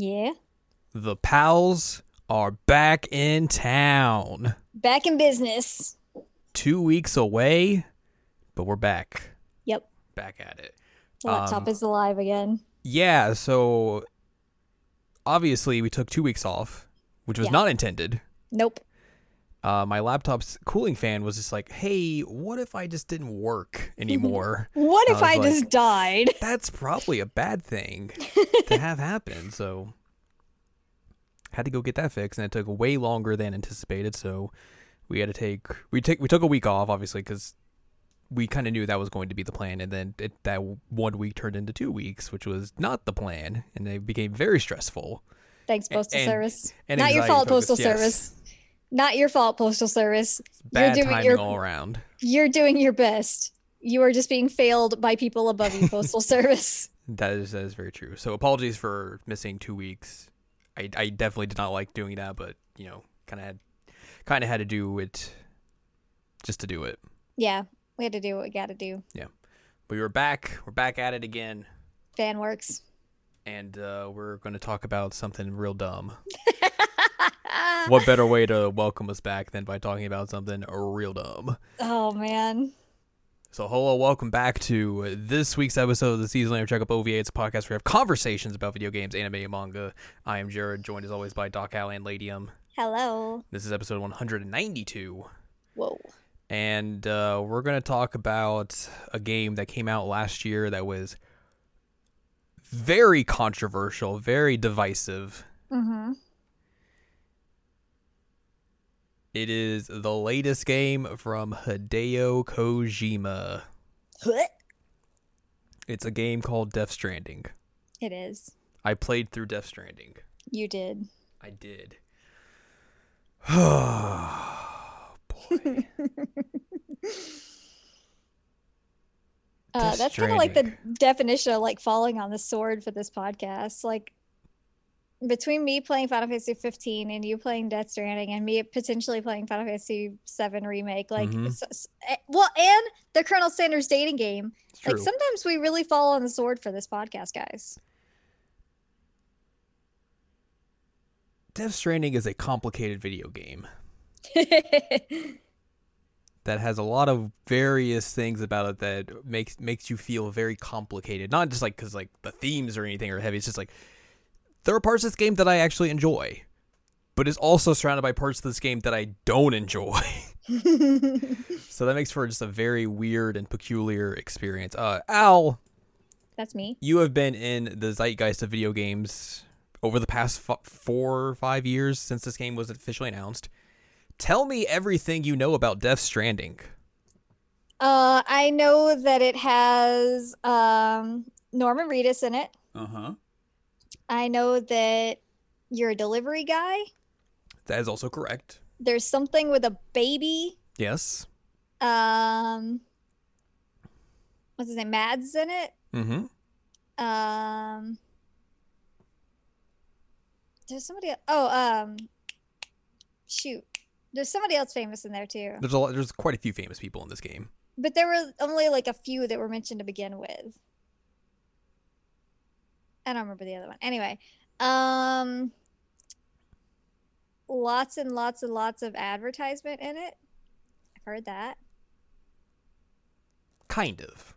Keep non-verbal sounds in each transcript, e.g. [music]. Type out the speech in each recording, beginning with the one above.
Yeah. the pals are back in town. Back in business. Two weeks away, but we're back. Yep. Back at it. Laptop Um, is alive again. Yeah, so obviously we took two weeks off, which was Yeah. not intended. Nope. Uh, my laptop's cooling fan was just like, hey, what if I just didn't work [laughs] anymore? What if was I, like- just died? [laughs] That's probably a bad thing to [laughs] have happen. So had to go get that fixed, and it took way longer than anticipated. So we had to take we take we took a week off, obviously, because we kind of knew that was going to be the plan, and then it, that one week turned into two weeks, which was not the plan, and it became very stressful. Thanks, Postal and- Service. and Not your fault, Postal yes. Service. Not your fault, Postal Service. Bad you're doing timing your all around. you're doing your best. You are just being failed by people above you, Postal [laughs] Service. That is that is very true. So apologies for missing two weeks. I, I definitely did not like doing that, but you know, kind of had kind of had to do it just to do it. Yeah, we had to do what we got to do. Yeah, but we're back. We're back at it again, Fan works. and uh, we're going to talk about something real dumb. [laughs] [laughs] what better way to welcome us back than by talking about something real dumb? Oh man. So, hello, welcome back to this week's episode of the Season Lamb Checkup OVA. It's a podcast where we have conversations about video games, anime, and manga. I am Jared, joined as always by Doc Al and Ladium. Hello. This is episode 192, Whoa. and uh, we're going to talk about a game that came out last year that was very controversial, very divisive. Mm-hmm. It is the latest game from Hideo Kojima. What? It's a game called Death Stranding. It is. I played through Death Stranding. You did. I did. Oh, [sighs] boy. Uh, that's kind of like the definition of like falling on the sword for this podcast. Like between me playing Final Fantasy 15 and you playing Death Stranding and me potentially playing Final Fantasy 7 remake, like Mhm. s- s- eh, well, and the Colonel Sanders dating game. Like sometimes we really fall on the sword for this podcast, guys. Death Stranding is a complicated video game [laughs] that has a lot of various things about it that makes makes you feel very complicated. Not just like because like the themes or anything are heavy. It's just like there are parts of this game that I actually enjoy, but it's also surrounded by parts of this game that I don't enjoy. [laughs] so that makes for just a very weird and peculiar experience. Uh, Al, that's me. you have been in the zeitgeist of video games over the past f- four or five years since this game was officially announced. Tell me everything you know about Death Stranding. Uh, I know that it has um, Norman Reedus in it. Uh huh. I know that you're a delivery guy. That is also correct. There's something with a baby. Yes. Um, what's his name? Mads in it. Mm-hmm. Um, there's somebody. Oh, um, shoot. There's somebody else famous in there too. There's a lot, there's quite a few famous people in this game. But there were only like a few that were mentioned to begin with. I don't remember the other one. Anyway, um lots and lots and lots of advertisement in it. I've heard that. Kind of.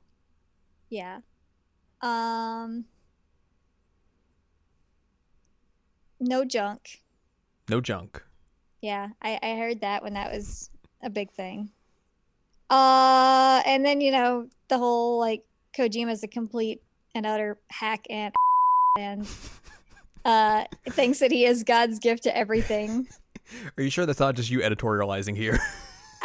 Yeah. Um No junk. No junk. Yeah, I, I heard that when that was a big thing. Uh, and then you know the whole like Kojima's a complete and utter hack and and uh thinks that he is God's gift to everything. [laughs] Are you sure that's not just you editorializing here? [laughs]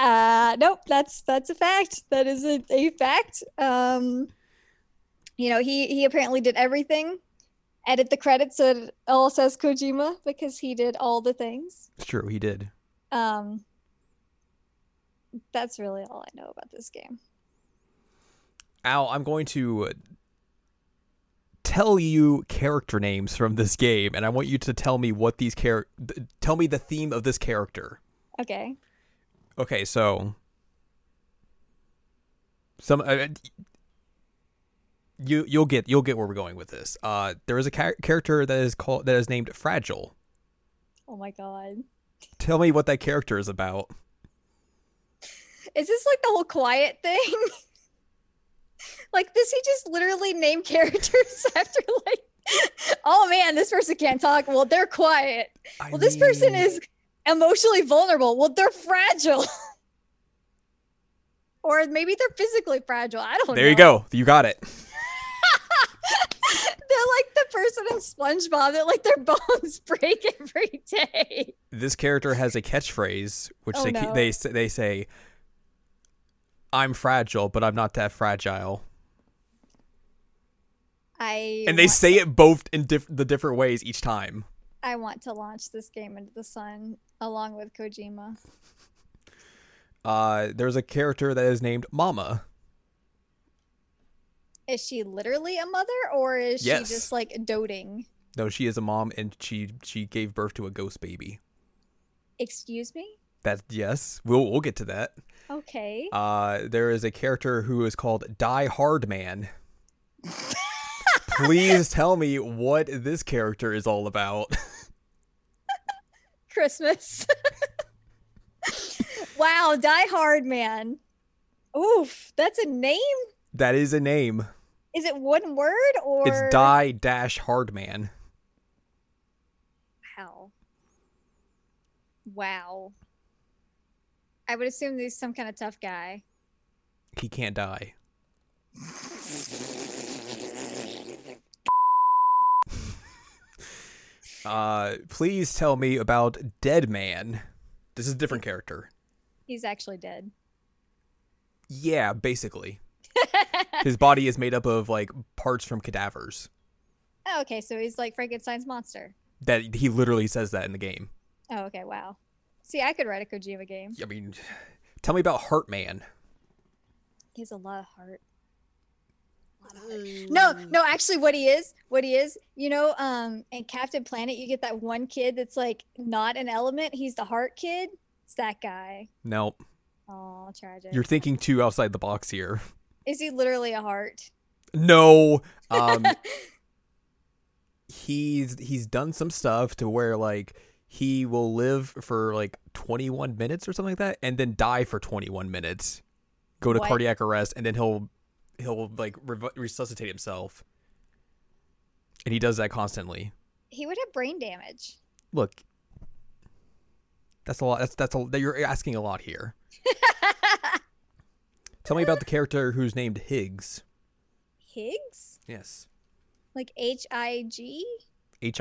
Uh, nope, that's that's a fact. That is a, a fact. Um, you know he he apparently did everything. Edit the credits so it all says Kojima because he did all the things. it's true, he did. Um, that's really all I know about this game. Al, I'm going to tell you character names from this game, and I want you to tell me what these char- tell me the theme of this character. Okay. Okay, so some uh, you you'll get you'll get where we're going with this. Uh, there is a char- character that is called that is named Fragile. Oh my god. Tell me what that character is about. Is this like the whole quiet thing? [laughs] like, does he just literally name [laughs] characters after like, oh man, this person can't talk. Well, they're quiet. I Well, this person is emotionally vulnerable. Well, they're fragile. [laughs] or maybe they're physically fragile. I don't know. There you go. You got it. [laughs] They're like the person in SpongeBob that like their bones break every day. This character has a catchphrase which Oh, they no. they they say, "I'm fragile, but I'm not that fragile," I and they say it both in diff- the different ways each time. I want to launch this game into the sun along with Kojima. Uh, there's a character that is named Mama. Is she literally a mother or is Yes. she just like doting? No, she is a mom, and she she gave birth to a ghost baby. Excuse me? That yes, we'll we'll get to that. Okay. Uh, there is a character who is called Die Hard Man. Please [laughs] tell me what this character is all about. Christmas. [laughs] wow, Die Hard Man. Oof, that's a name? that is a name. Is it one word or It's Die Dash Hard Man. Wow. Wow. I would assume he's some kind of tough guy. He can't die. [laughs] uh, please tell me about Dead Man. This is a different character. He's actually dead. Yeah, basically. [laughs] His body is made up of like parts from cadavers. Oh, okay, so he's like Frankenstein's monster. That he literally says that in the game. Oh, okay, wow. See, I could write a Kojima game. I mean, tell me about Heartman. He has a lot of heart. Lot of heart. No, no, actually what he is, what he is, you know, um in Captain Planet you get that one kid that's like not an element, he's the heart kid. It's that guy. No, Oh, tragic. you're thinking too outside the box here. Is he literally a heart? No, [laughs] um, he's he's done some stuff to where like he will live for like 21 minutes or something like that, and then die for 21 minutes, go to What? cardiac arrest, and then he'll he'll like rev- resuscitate himself, and he does that constantly. He would have brain damage. Look, that's a lot. That's that's a that you're asking a lot here. [laughs] Tell me about the character who's named Higgs. Higgs? Yes, Like H I G? H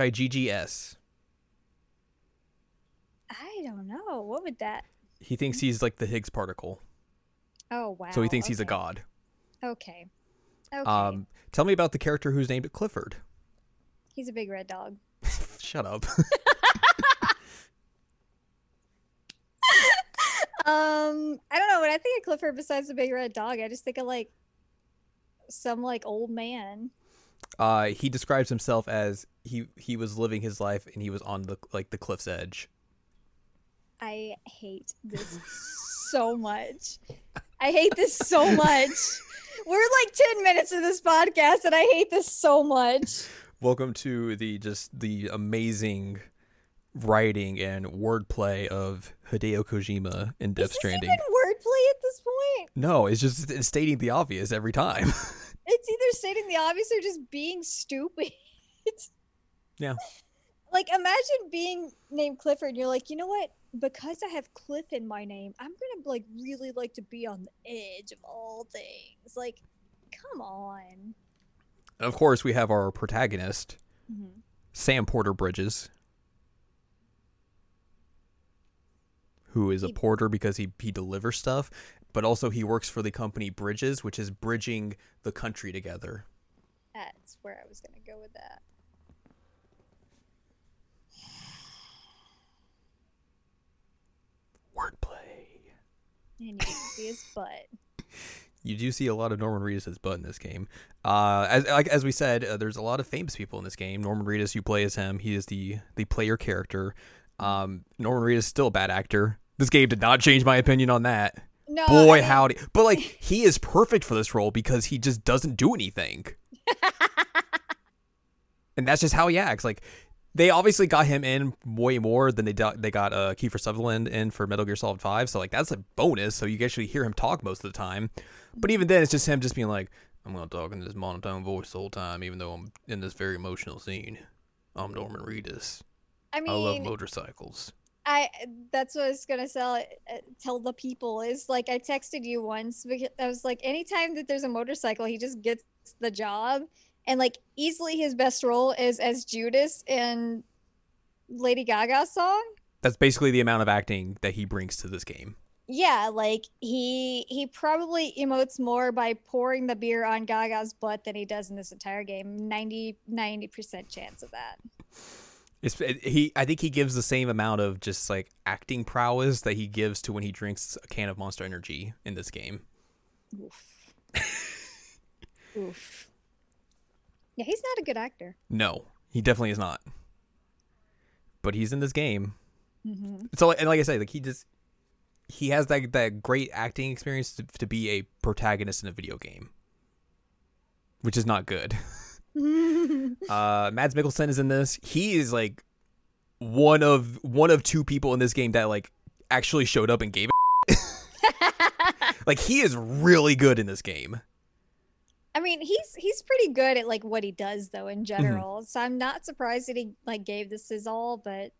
I G G S. I don't know. What would that? He thinks he's like the Higgs particle, Oh wow. so he thinks he's a god. Okay. Okay. Um, tell me about the character who's named Clifford. he's a big red dog. [laughs] Shut up. [laughs] Um, I don't know. When I think of Clifford, besides the big red dog, I just think of like some like old man. uh, he describes himself as he he was living his life and he was on the like the cliff's edge. I hate this so much. I hate this so much. We're like 10 minutes of this podcast and I hate this so much. Welcome to the just the amazing writing and wordplay of Hideo Kojima in Death Stranding. even wordplay at this point? No, it's just it's stating the obvious every time. [laughs] It's either stating the obvious or just being stupid. Yeah. [laughs] Like imagine being named Clifford and you're like, you know what? Because I have Cliff in my name, I'm gonna like really like to be on the edge of all things. Like, come on. of course, we have our protagonist, Mhm. Sam Porter Bridges, who is a porter because he he delivers stuff, but also he works for the company Bridges, which is bridging the country together. That's where I was gonna go with that. Wordplay. And you can see his butt. [laughs] You do see a lot of Norman Reedus' butt in this game. Uh, as like as we said, uh, there's a lot of famous people in this game. Norman Reedus, you play as him. He is the the player character. Um, Norman Reedus is still a bad actor. This game did not change my opinion on that. No, Boy, howdy! But like, he is perfect for this role because he just doesn't do anything. [laughs] and that's just how he acts. Like they obviously got him in way more than they got, they got uh, Kiefer Sutherland in for Metal Gear Solid Five. So like that's a bonus. So you actually hear him talk most of the time. But even then, it's just him just being like, "I'm gonna talk in this monotone voice the whole time, even though I'm in this very emotional scene. I'm Norman Reedus. I mean, I love motorcycles." I that's what I was gonna sell uh, tell the people is like I texted you once because I was like anytime that there's a motorcycle he just gets the job and like easily his best role is as Judas in Lady Gaga's song. That's basically the amount of acting that he brings to this game. Yeah, like he he probably emotes more by pouring the beer on Gaga's butt than he does in this entire game. 90 percent chance of that. It's, he, I think he gives the same amount of just like acting prowess that he gives to when he drinks a can of Monster Energy in this game. Oof. Oof. Yeah, he's not a good actor. No, he definitely is not. But he's in this game. Mm-hmm. So, and like I said, like he just he has that that great acting experience to, to be a protagonist in a video game, which is not good. [laughs] uh, Mads Mikkelsen is in this. He is like one of one of two people in this game that like actually showed up and gave it. [laughs] [laughs] like he is really good in this game. I mean, he's he's pretty good at like what he does though in general. Mm-hmm. So I'm not surprised that he like gave this his all, but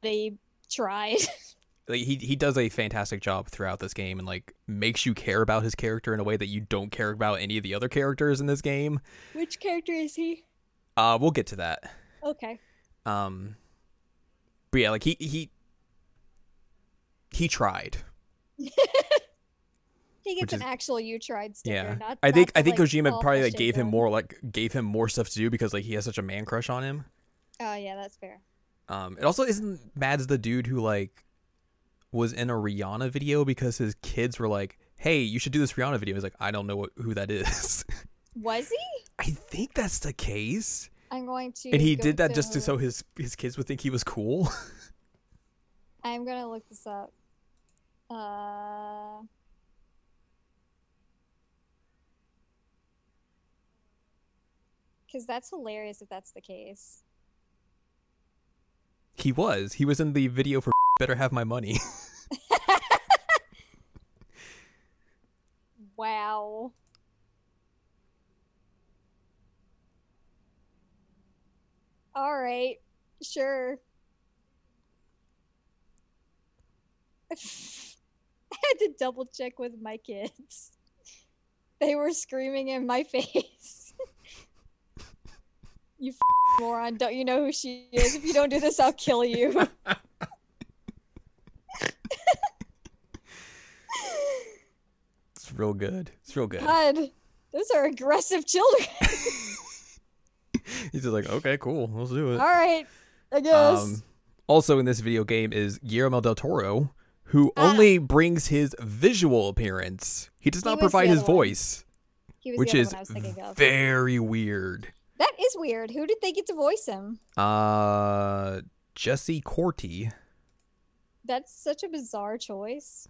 they tried. [laughs] like he he does a fantastic job throughout this game and like makes you care about his character in a way that you don't care about any of the other characters in this game. Which character is he? Uh we'll get to that. Okay. Um but yeah, like he he he tried. [laughs] he gets an is, actual you tried sticker. Yeah, not, I think I think like, Kojima probably like gave him more like gave him more stuff to do because like he has such a man crush on him. Oh yeah, that's fair. Um, it also isn't Mads the dude who like was in a Rihanna video because his kids were like, "Hey, you should do this Rihanna video." He's like, "I don't know what, who that is." [laughs] Was he? I think that's the case. I'm going to. And he did that to just to so his his kids would think he was cool. [laughs] I'm gonna look this up. Uh. Because that's hilarious if that's the case. He was. He was in the video for [laughs] better have my money. [laughs] wow. All right. Sure. [laughs] I had to double check with my kids. They were screaming in my face. You moron, don't you know who she is? If you don't do this, I'll kill you. [laughs] [laughs] It's real good. It's real good. God, those are aggressive children. [laughs] He's just like, okay, cool, let's do it. All right, I guess. Um, also in this video game is Guillermo del Toro, who ah. only brings his visual appearance. He does not he provide his voice, which is very weird. That is weird. Who did they get to voice him? Uh, Jesse Corti. That's such a bizarre choice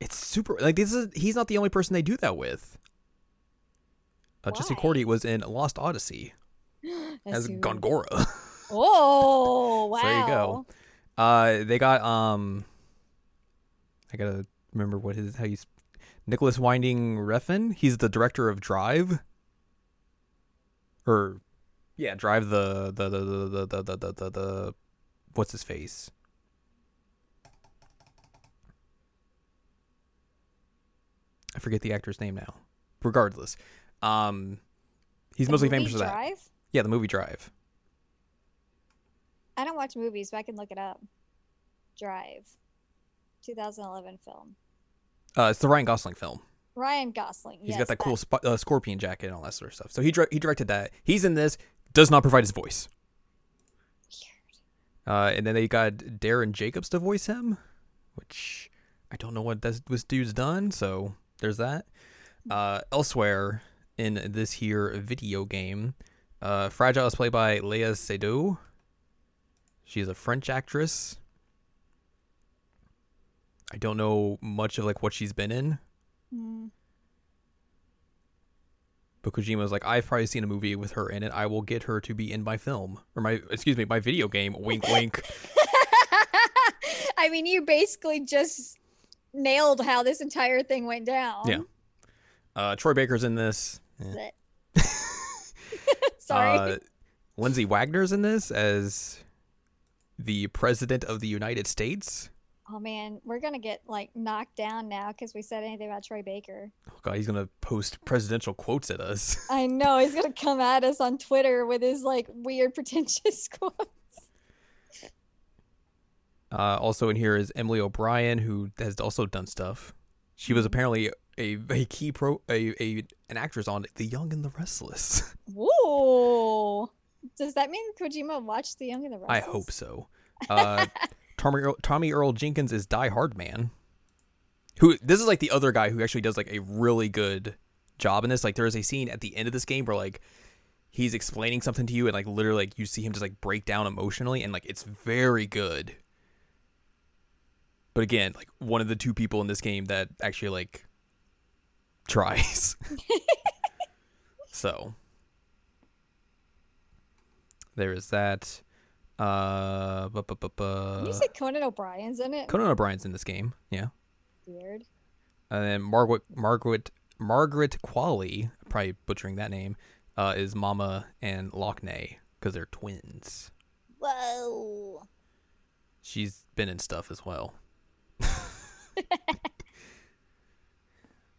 it's super like this is he's not the only person they do that with. Uh, Jesse Corti was in Lost Odyssey [gasps] as Gongora. [laughs] oh wow! so there you go. Uh, they got um. I gotta remember what his how he's Nicolas Winding Refn. He's the director of Drive. Or, yeah, Drive the the the the the the the, the, the what's his face I forget the actor's name now. Regardless, um, he's the mostly famous for that. Drive? Yeah, the movie Drive. I don't watch movies, but I can look it up. Drive, 2011 film. Uh, it's the Ryan Gosling film. Ryan Gosling. He's yes, got that, that. cool sp- uh, scorpion jacket and all that sort of stuff. So he he directed that. He's in this. Does not provide his voice. Weird. Uh, and then they got Darren Jacobs to voice him, which I don't know what this, this dude's done. So there's that. Uh, elsewhere in this here video game, uh, Fragile is played by Léa Seydoux. She's a French actress. I don't know much of like what she's been in. Mm. But Kojima was like, I've probably seen a movie with her in it. I will get her to be in my film or my excuse me, my video game. Wink, [laughs] wink. I mean, you basically just nailed how this entire thing went down. Yeah. Uh, Troy Baker's in this. But- [laughs] [laughs] Sorry. Uh, Lindsay Wagner's in this as the president of the United States. Oh man, we're gonna get like knocked down now because we said anything about Troy Baker. Oh god, he's gonna post presidential quotes at us. [laughs] I know he's gonna come at us on Twitter with his like weird [laughs] pretentious quotes. Uh, also in here is Emily O'Brien, who has also done stuff. She was apparently a, a key pro a, a an actress on The Young and the Restless. [laughs] Whoa! Does that mean Kojima watched The Young and the Restless? I hope so. Uh, Tommy Earl, Tommy Earl Jenkins is Die Hard Man. Who this is like the other guy who actually does like a really good job in this. Like there is a scene at the end of this game where like he's explaining something to you and like literally like you see him just like break down emotionally and like it's very good. But again, like one of the two people in this game that actually like [laughs] tries. [laughs] so there is that. Uh, bu- bu- bu- bu- Did you say Conan O'Brien's in it? Conan O'Brien's in this game, yeah. Weird. And then Margaret Margaret Margaret Qualley, probably butchering that name, uh, is Mama and Lockne because they're twins. Whoa. She's been in stuff as well. [laughs]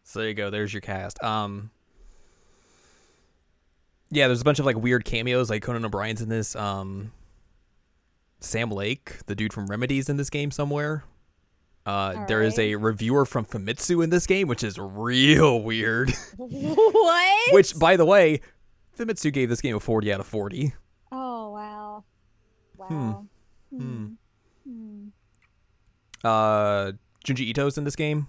so there you go. There's your cast. Um, yeah, there's a bunch of like weird cameos. Like Conan O'Brien's in this. Um, Sam Lake, the dude from Remedy's, in this game somewhere. Uh, there is a reviewer from Famitsu in this game, which is real weird. [laughs] what? which, by the way, Famitsu gave this game a 40 out of 40. Oh wow. Wow. Hmm. Hmm. Uh, Junji Ito's in this game.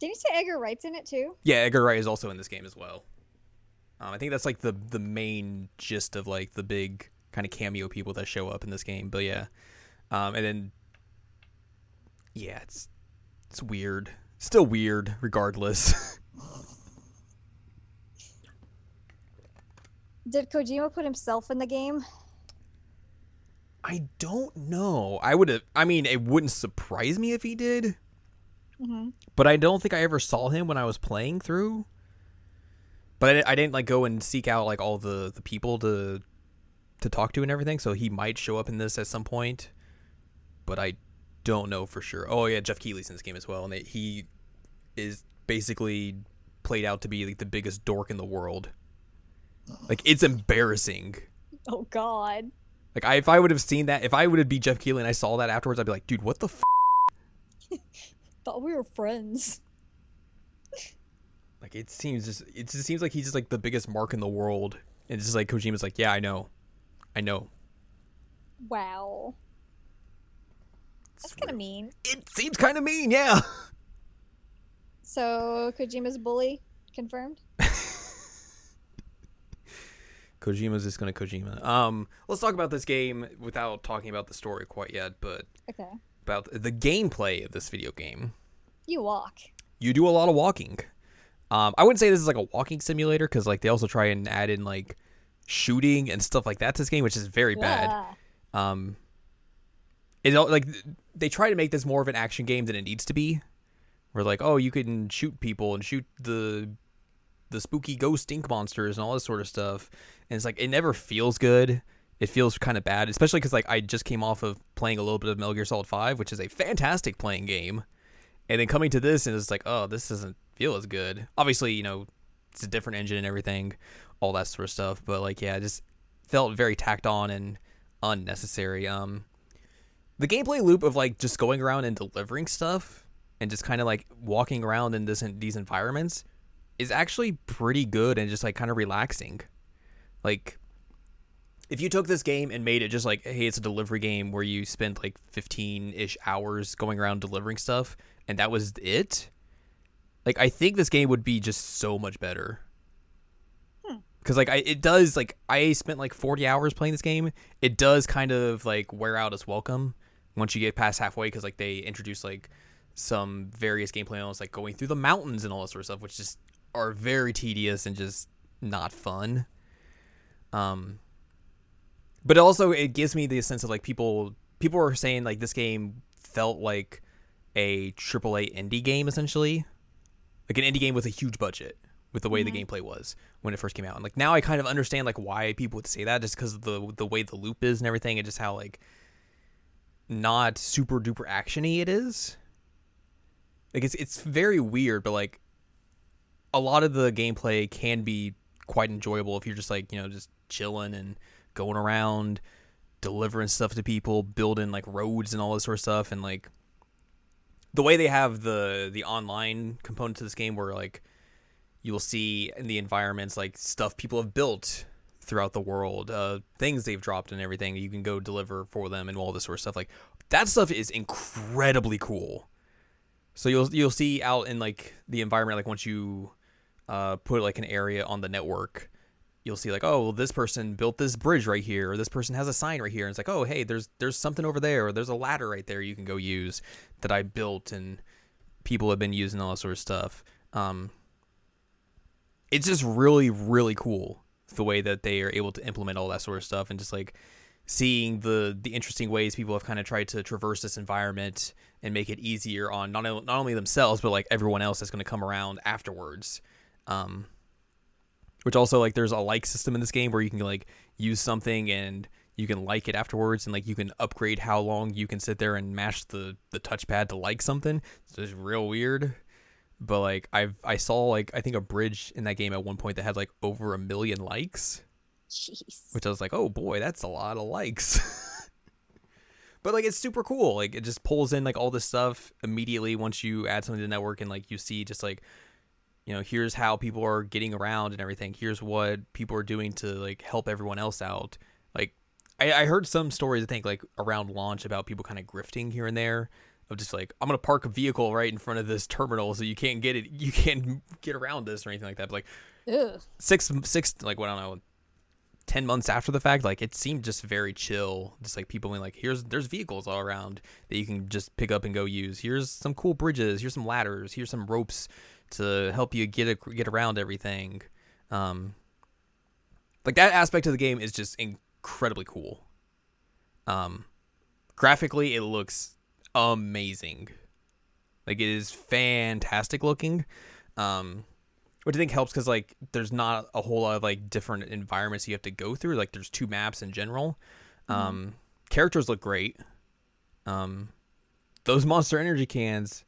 Did you say Edgar Wright's in it too? Yeah, Edgar Wright is also in this game as well. Um, I think that's like the the main gist of like the big kind of cameo people that show up in this game. But yeah, um, and then yeah, it's it's weird. Still weird, regardless. [laughs] Did Kojima put himself in the game? I don't know. I would have. I mean, it wouldn't surprise me if he did, hmm but I don't think I ever saw him when I was playing through. But I, I didn't like go and seek out like all the the people to to talk to and everything. So he might show up in this at some point, but I don't know for sure. Oh yeah, Geoff Keighley's in this game as well, and they, he is basically played out to be like the biggest dork in the world. Like it's embarrassing. Oh God. Like I, if I would have seen that, if I would have be Geoff Keighley and I saw that afterwards, I'd be like, dude, what the f-? [laughs] Thought we were friends. Like it seems just, it just seems like he's just like the biggest mark in the world, and it's just like Kojima's like, yeah, I know, I know. Wow. That's kind of mean. It seems kind of mean, yeah. So Kojima's bully confirmed. [laughs] Kojima's just gonna Kojima. Um, let's talk about this game without talking about the story quite yet, but Okay. about the gameplay of this video game. You walk. You do a lot of walking. Um, I wouldn't say this is like a walking simulator because like they also try and add in like shooting and stuff like that to this game, which is very bad. Yeah. Um, it like they try to make this more of an action game than it needs to be. Where like, oh, you can shoot people and shoot the the spooky ghost ink monsters and all this sort of stuff, and it's like it never feels good. It feels kind of bad, especially because like I just came off of playing a little bit of Metal Gear Solid Five, which is a fantastic playing game, and then coming to this and it's like, oh, this doesn't feel as good. Obviously, you know, it's a different engine and everything, all that sort of stuff. But like, yeah, it just felt very tacked on and unnecessary. Um, the gameplay loop of like just going around and delivering stuff and just kind of like walking around in this these environments is actually pretty good and just like kind of relaxing. Like if you took this game and made it just like hey it's a delivery game where you spend like 15ish hours going around delivering stuff and that was it like i think this game would be just so much better because like I, it does like i spent like 40 hours playing this game. It does kind of like wear out its welcome once you get past halfway because like they introduce like some various gameplay elements like going through the mountains and all that sort of stuff which just are very tedious and just not fun. Um, but also it gives me the sense of like people people are saying like this game felt like a AAA indie game essentially, like an indie game with a huge budget with the way Mhm. the gameplay was when it first came out. And like now I kind of understand like why people would say that just because of the the way the loop is and everything and just how like not super duper actiony it is. Like it's it's very weird, but like a lot of the gameplay can be quite enjoyable if you're just like, you know, just chilling and going around, delivering stuff to people, building like roads and all this sort of stuff and like the way they have the the online component to this game where like you'll see in the environments like stuff people have built throughout the world, uh, things they've dropped and everything you can go deliver for them and all this sort of stuff. Like that stuff is incredibly cool. So you'll you'll see out in like the environment like once you uh, put like an area on the network, you'll see like oh well, this person built this bridge right here or this person has a sign right here and it's like oh hey there's there's something over there or there's a ladder right there you can go use that I built and people have been using all that sort of stuff. Um, it's just really really cool the way that they are able to implement all that sort of stuff and just like seeing the the interesting ways people have kind of tried to traverse this environment and make it easier on not, not only themselves but like everyone else that's going to come around afterwards. Um which also like there's a like system in this game where you can like use something and you can like it afterwards and like you can upgrade how long you can sit there and mash the the touchpad to like something. It's just real weird but like i've i saw like i think a bridge in that game at one point that had like over a million likes Jeez. which I was like, oh boy, that's a lot of likes. [laughs] but like, it's super cool. Like, it just pulls in like all this stuff immediately once you add something to the network, and like you see just like, you know, here's how people are getting around and everything. Here's what people are doing to like help everyone else out. Like, I, I heard some stories I think like around launch about people kind of grifting here and there. Of just like I'm gonna park a vehicle right in front of this terminal so you can't get it, you can't get around this or anything like that. But like six six like what I don't know 10 months after the fact like it seemed just very chill just like people being like here's there's vehicles all around that you can just pick up and go use. Here's some cool bridges here's some ladders here's some ropes to help you get a, get around everything. Um like that aspect of the game is just incredibly cool. Um graphically it looks amazing like it is fantastic looking um which I think helps because like there's not a whole lot of like different environments you have to go through. Like there's two maps in general. Um, characters look great. Um, those Monster Energy cans,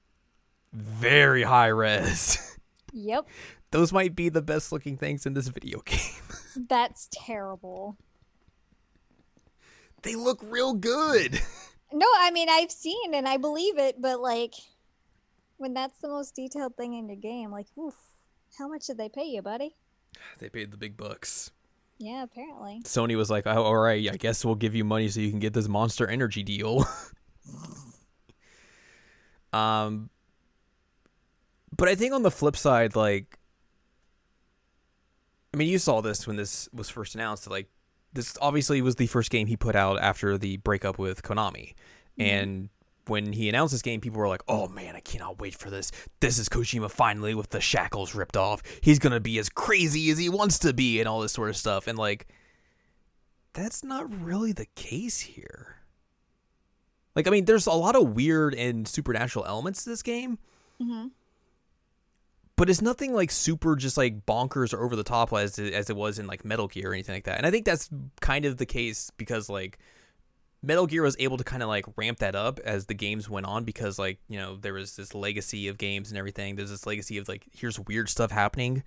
very high res. [laughs] Yep. those might be the best looking things in this video [laughs] game. That's terrible. they look real good. [laughs] No, I mean I've seen and I believe it, but like when that's the most detailed thing in your game, like oof, how much did they pay you, buddy? [sighs] they paid the big bucks. Yeah, apparently. Sony was like, "Oh, all right, I guess we'll give you money so you can get this Monster Energy deal." [laughs] um, but I think on the flip side, like, I mean, you saw this when this was first announced. Like, this obviously was the first game he put out after the breakup with Konami, and when he announced this game, people were like, "Oh man, I cannot wait for this. This is Kojima finally with the shackles ripped off. He's gonna be as crazy as he wants to be, and all this sort of stuff." And like, that's not really the case here. Like, I mean, there's a lot of weird and supernatural elements to this game, hmm but it's nothing like super just like bonkers or over the top as it, as it was in like Metal Gear or anything like that. And I think that's kind of the case because like Metal Gear was able to kind of like ramp that up as the games went on because like, you know, there was this legacy of games and everything. There's this legacy of like here's weird stuff happening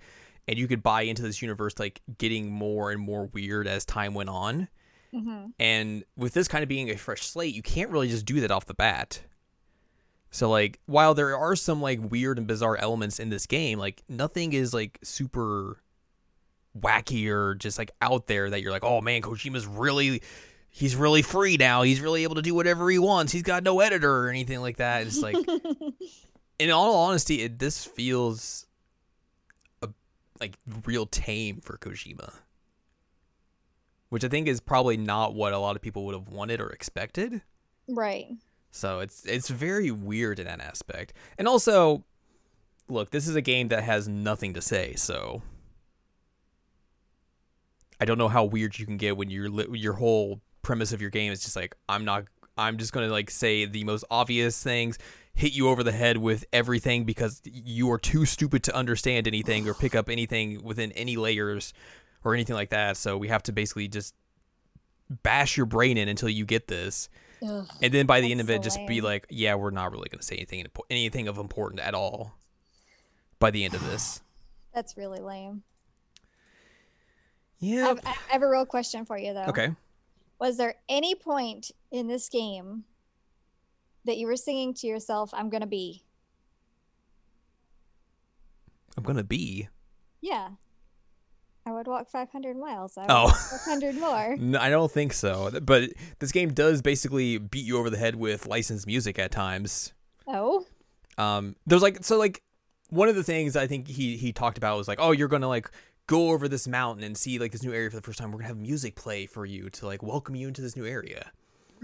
and you could buy into this universe like getting more and more weird as time went on. hmm And with this kind of being a fresh slate, you can't really just do that off the bat. So like while there are some like weird and bizarre elements in this game, like nothing is like super wacky or just like out there that you're like, "Oh man, Kojima's really he's really free now. He's really able to do whatever he wants. He's got no editor or anything like that." It's like [laughs] in all honesty, it this feels a, like real tame for Kojima. Which I think is probably not what a lot of people would have wanted or expected. right. So it's it's very weird in that aspect. And also look, this is a game that has nothing to say, so I don't know how weird you can get when your your whole premise of your game is just like I'm not I'm just going to like say the most obvious things, hit you over the head with everything because you are too stupid to understand anything or pick up anything within any layers or anything like that. So we have to basically just bash your brain in until you get this. Ugh. And then by the end of it, just be like, yeah, we're not really going to say anything anything of important at all. By the end of this, [sighs] That's really lame. yeah. I've, I have a real question for you though. Okay. Was there any point in this game that you were singing to yourself, "I'm gonna be"? I'm gonna be. Yeah. I would walk 500 miles. I Oh. walk 500 [laughs] more. No, I don't think so. But this game does basically beat you over the head with licensed music at times. Oh. Um, there's like so like one of the things I think he he talked about was like, oh, you're gonna like go over this mountain and see like this new area for the first time. We're gonna have music play for you to like welcome you into this new area,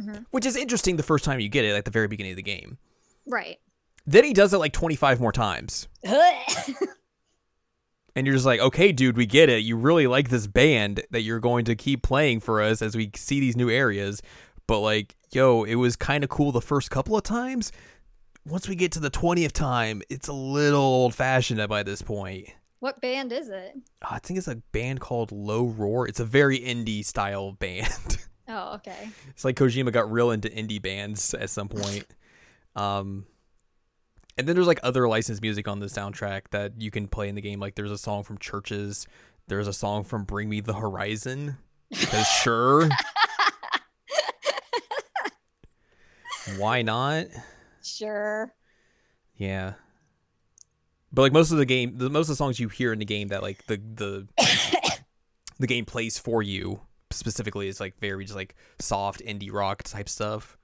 Mhm. which is interesting the first time you get it at the very beginning of the game. Right. Then he does it like 25 more times. [laughs] And you're just like, okay, dude, we get it. You really like this band that you're going to keep playing for us as we see these new areas. But like, yo, it was kind of cool the first couple of times. Once we get to the 20th time, it's a little old fashioned by this point. what band is it? I think it's a band called Low Roar. It's a very indie style [laughs] band. Oh, okay. it's like Kojima got real into indie bands at some point. Um, and then there's like other licensed music on the soundtrack that you can play in the game. Like there's a song from CHVRCHES. There's a song from Bring Me the Horizon. Because [laughs] sure, why not? Sure. Yeah. But like most of the game, the most of the songs you hear in the game that like the the [coughs] the game plays for you specifically is like very just like soft indie rock type stuff,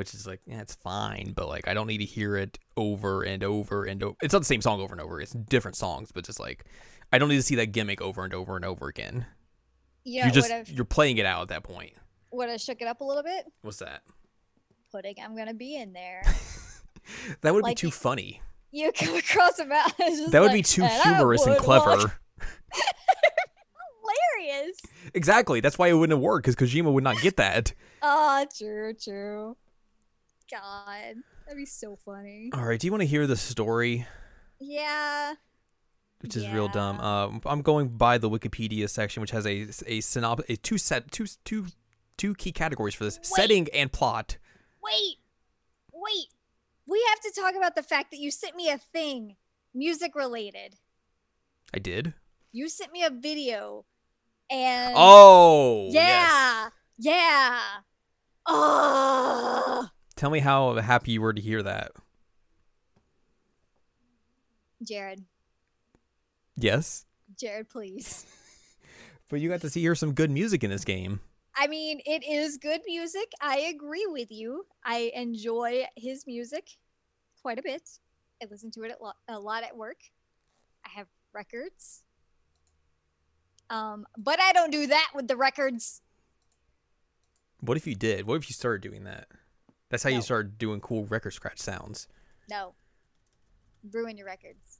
which is like yeah, it's fine, but like I don't need to hear it over and over and over. It's not the same song over and over. It's different songs, but just like I don't need to see that gimmick over and over and over again. Yeah, you're just you're playing it out at that point. would I shook it up a little bit. What's that? Putting "I'm gonna be" in there. [laughs] That would Like be too funny. You come across a mountain. That would like, be too "And I humorous and clever. [laughs] Hilarious. Exactly. That's why it wouldn't have worked because Kojima would not get that. Oh, [laughs] true, true. God, that'd be so funny. All right. Do you want to hear the story, Yeah. which is real dumb? Yeah. Um, I'm going by the Wikipedia section, which has a a synop a two set two two two key categories for this: setting and plot. Wait, wait. We have to talk about the fact that you sent me a thing, music related. I did. You sent me a video, and Oh. yes. yeah, yeah. Oh, Tell me how happy you were to hear that. Jared, Yes. Jared, please. [laughs] But you got to see hear some good music in this game. I mean, it is good music. I agree with you. I enjoy his music quite a bit. I listen to it a lot, a lot at work. I have records. Um, but I don't do that with the records. What if you did? What if you started doing that? That's how you start doing cool record scratch sounds. No. Ruin your records.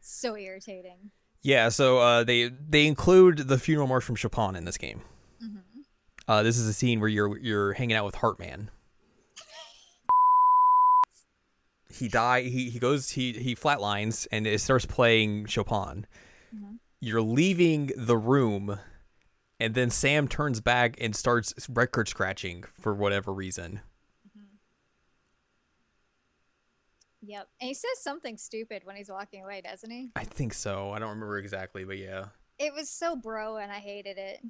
So irritating. Yeah, so uh, they they include the funeral march from Chopin in this game. hmm Uh, this is a scene where you're you're hanging out with Heartman. He die. He he goes. He he flatlines and it starts playing Chopin. Mhm. You're leaving the room, and then Sam turns back and starts record scratching for whatever reason. Mm-hmm. Yep. And he says something stupid when he's walking away, doesn't he? I think so. I don't remember exactly, but yeah. It was so bro and I hated it.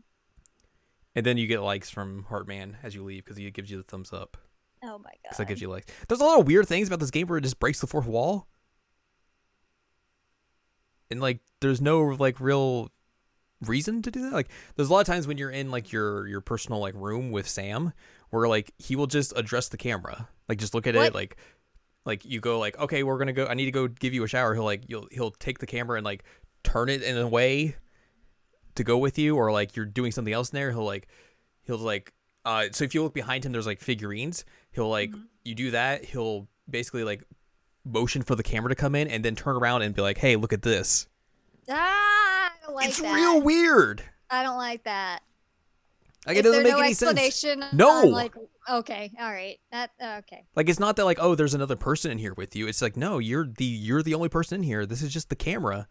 And then you get likes from Heartman as you leave because he gives you the thumbs up. Oh my god. that gives you likes. There's a lot of weird things about this game where it just breaks the fourth wall. And like there's no like real reason to do that. Like there's a lot of times when you're in like your your personal like room with Sam where like he will just address the camera. Like just look at What? it like like you go like okay we're gonna go I need to go give you a shower. He'll like you'll he'll take the camera and like turn it in a way to go with you or like you're doing something else in there. He'll like he'll like uh so if you look behind him there's like figurines. He'll like Mhm. you do that, he'll basically like motion for the camera to come in and then turn around and be like, "Hey, look at this." Ah, like it's that. real weird. I don't like that. Like it doesn't make no any sense. explanation? No. on, like, okay, all right. That okay. Like it's not that like, oh, there's another person in here with you. It's like, no, you're the you're the only person in here. This is just the camera.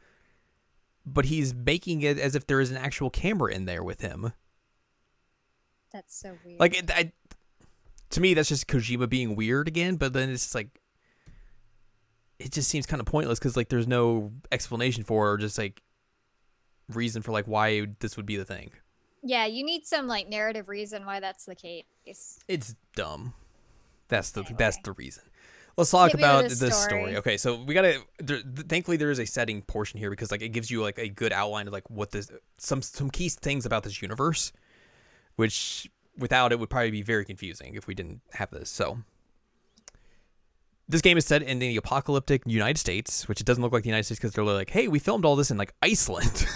But he's making it as if there is an actual camera in there with him. That's so weird. Like it, I, to me, that's just Kojima being weird again. But then it's like, it just seems kind of pointless because like there's no explanation for or just like reason for like why this would be the thing. yeah, you need some like narrative reason why that's the case. It's dumb. That's the Anyway. that's the reason. Let's talk about the this story. story. Okay, so we gotta. There, thankfully, there is a setting portion here because like it gives you like a good outline of like what this some some key things about this universe, which without it would probably be very confusing if we didn't have this. So. This game is set in the apocalyptic United States, which it doesn't look like the United States because they're like, "Hey, we filmed all this in like Iceland." [laughs]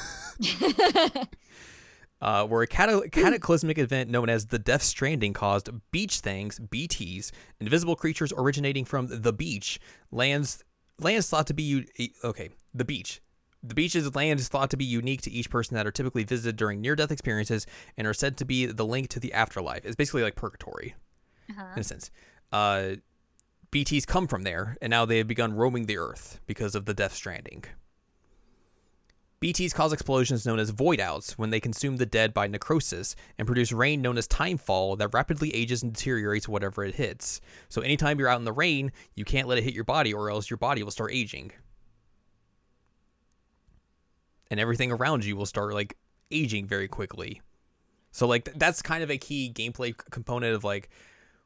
uh, where a cata- cataclysmic event known as the Death Stranding caused beach things, BTs, invisible creatures originating from the beach, lands lands thought to be u- okay. The beach. The beach's land is thought to be unique to each person that are typically visited during near-death experiences and are said to be the link to the afterlife. It's basically like purgatory uh-huh. in a sense. Uh, BTs come from there, and now they have begun roaming the Earth because of the Death Stranding. BTs cause explosions known as voidouts when they consume the dead by necrosis and produce rain known as timefall that rapidly ages and deteriorates whatever it hits. So anytime you're out in the rain, you can't let it hit your body or else your body will start aging. And everything around you will start like aging very quickly. So like th- that's kind of a key gameplay component of like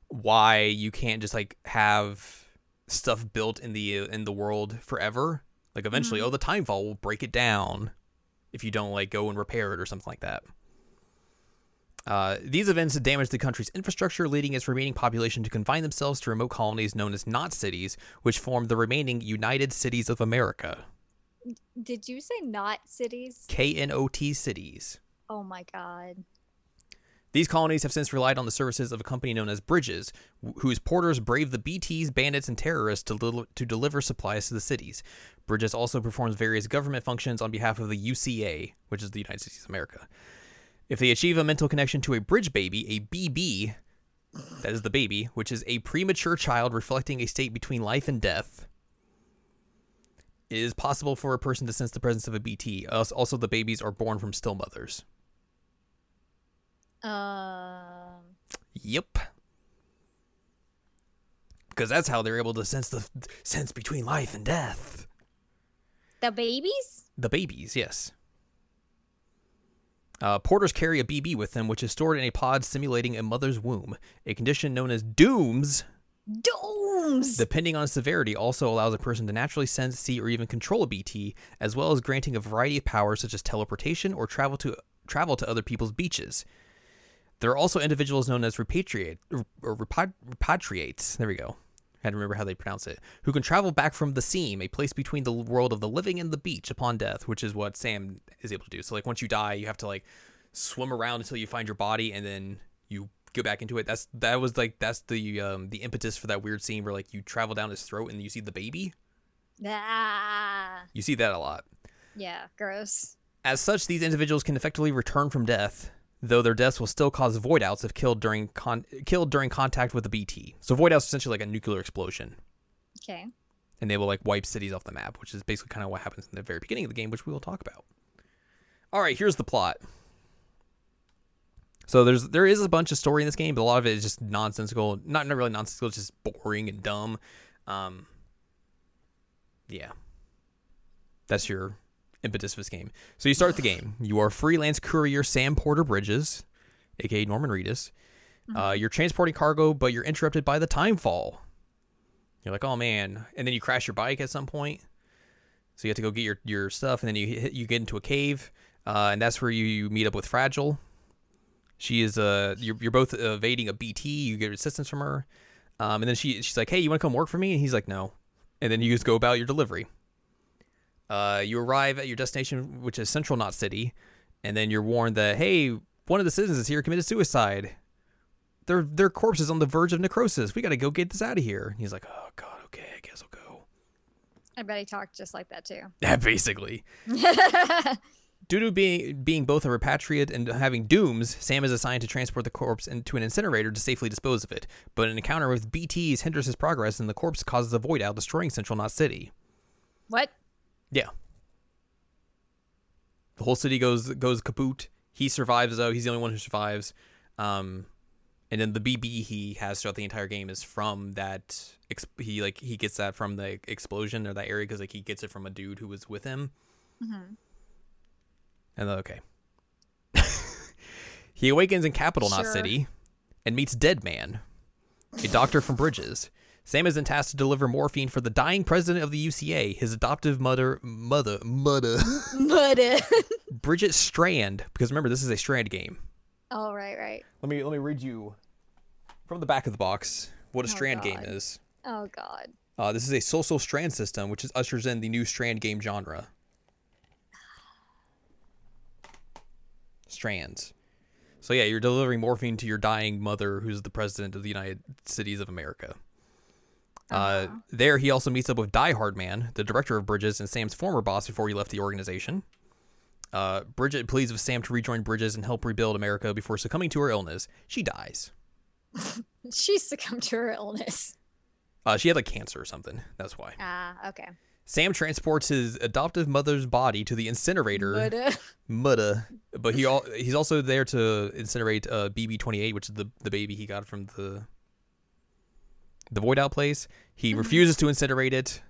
why you can't just like have stuff built in the in the world forever. Like eventually, oh, the time fall will break it down if you don't like go and repair it or something like that. Uh, these events damage the country's infrastructure, leading its remaining population to confine themselves to remote colonies known as not cities, which form the remaining United Cities of America. Did you say not cities? K N O T cities. Oh my god. These colonies have since relied on the services of a company known as Bridges, wh- whose porters brave the BTs, bandits, and terrorists to, to deliver supplies to the cities. Bridges also performs various government functions on behalf of the UCA, which is the United States of America. If they achieve a mental connection to a bridge baby, a BB, that is the baby, which is a premature child reflecting a state between life and death, it is possible for a person to sense the presence of a BT. Also, the babies are born from still mothers. Um. Yep. Because that's how they're able to sense the sense between life and death. The babies? The babies, yes. Uh, porters carry a BB with them, which is stored in a pod simulating a mother's womb. A condition known as dooms, Dooms. depending on severity, also allows a person to naturally sense, see, or even control a BT, as well as granting a variety of powers such as teleportation or travel to travel to other people's beaches. There are also individuals known as repatriate or repatriates. There we go. I had to remember how they pronounce it. Who can travel back from the seam, a place between the world of the living and the beach upon death, which is what Sam is able to do. So like once you die, you have to like swim around until you find your body, and then you go back into it. That's that was like that's the um the impetus for that weird scene where like you travel down his throat and you see the baby. ah. You see that a lot. Yeah. Gross. As such, these individuals can effectively return from death, though their deaths will still cause void outs if killed during con- killed during contact with the BT. So void outs essentially like a nuclear explosion, Okay. and they will like wipe cities off the map, which is basically kind of what happens in the very beginning of the game, which we will talk about. All right, here's the plot. So there's there is a bunch of story in this game, but a lot of it is just nonsensical. Not not really nonsensical, it's just boring and dumb. Um, yeah, that's your impetus of this game. So you start the game. [sighs] You are freelance courier Sam Porter Bridges, aka Norman Reedus. Uh, you're transporting cargo, but you're interrupted by the time fall. You're like, oh man, and then you crash your bike at some point. So you have to go get your, your stuff, and then you hit, you get into a cave, uh, and that's where you, you meet up with Fragile. She is uh you're, you're both evading a BT. You get assistance from her, um, and then she she's like, hey, you want to come work for me? And he's like, no. And then you just go about your delivery. Uh, you arrive at your destination, which is Central Knot City, and then you're warned that hey, one of the citizens is here committed suicide. Their their corpse is on the verge of necrosis. We got to go get this out of here. And he's like, oh god, okay, I guess I'll go. I bet he talked just like that too. [laughs] Yeah, basically. Due to being being both a repatriate and having dooms, Sam is assigned to transport the corpse into an incinerator to safely dispose of it. But an encounter with BTs hinders his progress, and the corpse causes a void out, destroying Central Knot City. what? Yeah. The whole city goes goes kaput. He survives though. He's the only one who survives. Um, and then the BB he has throughout the entire game is from that. He like he gets that from the explosion or that area because like he gets it from a dude who was with him. Mhm. And then okay. [laughs] he awakens in Capital Sure. City and meets Dead Man, a doctor from Bridges. Sam is then tasked to deliver morphine for the dying president of the UCA, his adoptive mother, mother, mother, [laughs] uh, Bridget Strand. Because remember, this is a Strand game. oh right, right. Let me let me read you from the back of the box what a Oh, Strand game is. Oh god. Uh, this is a social strand system, which is ushers in the new strand game genre. Strands. So yeah, you're delivering morphine to your dying mother, who's the president of the United Cities of America. Uh, there, he also meets up with Die Hard Man, the director of Bridges and Sam's former boss before he left the organization. Uh, Bridget pleads with Sam to rejoin Bridges and help rebuild America before succumbing to her illness. She dies. [laughs] She succumbed to her illness. Uh, she had like cancer or something. That's why. Ah, okay. Sam transports his adoptive mother's body to the incinerator, uh, [laughs] Mutta, but he he's also there to incinerate uh, BB-28, which is the the baby he got from the the void out place. He refuses to incinerate it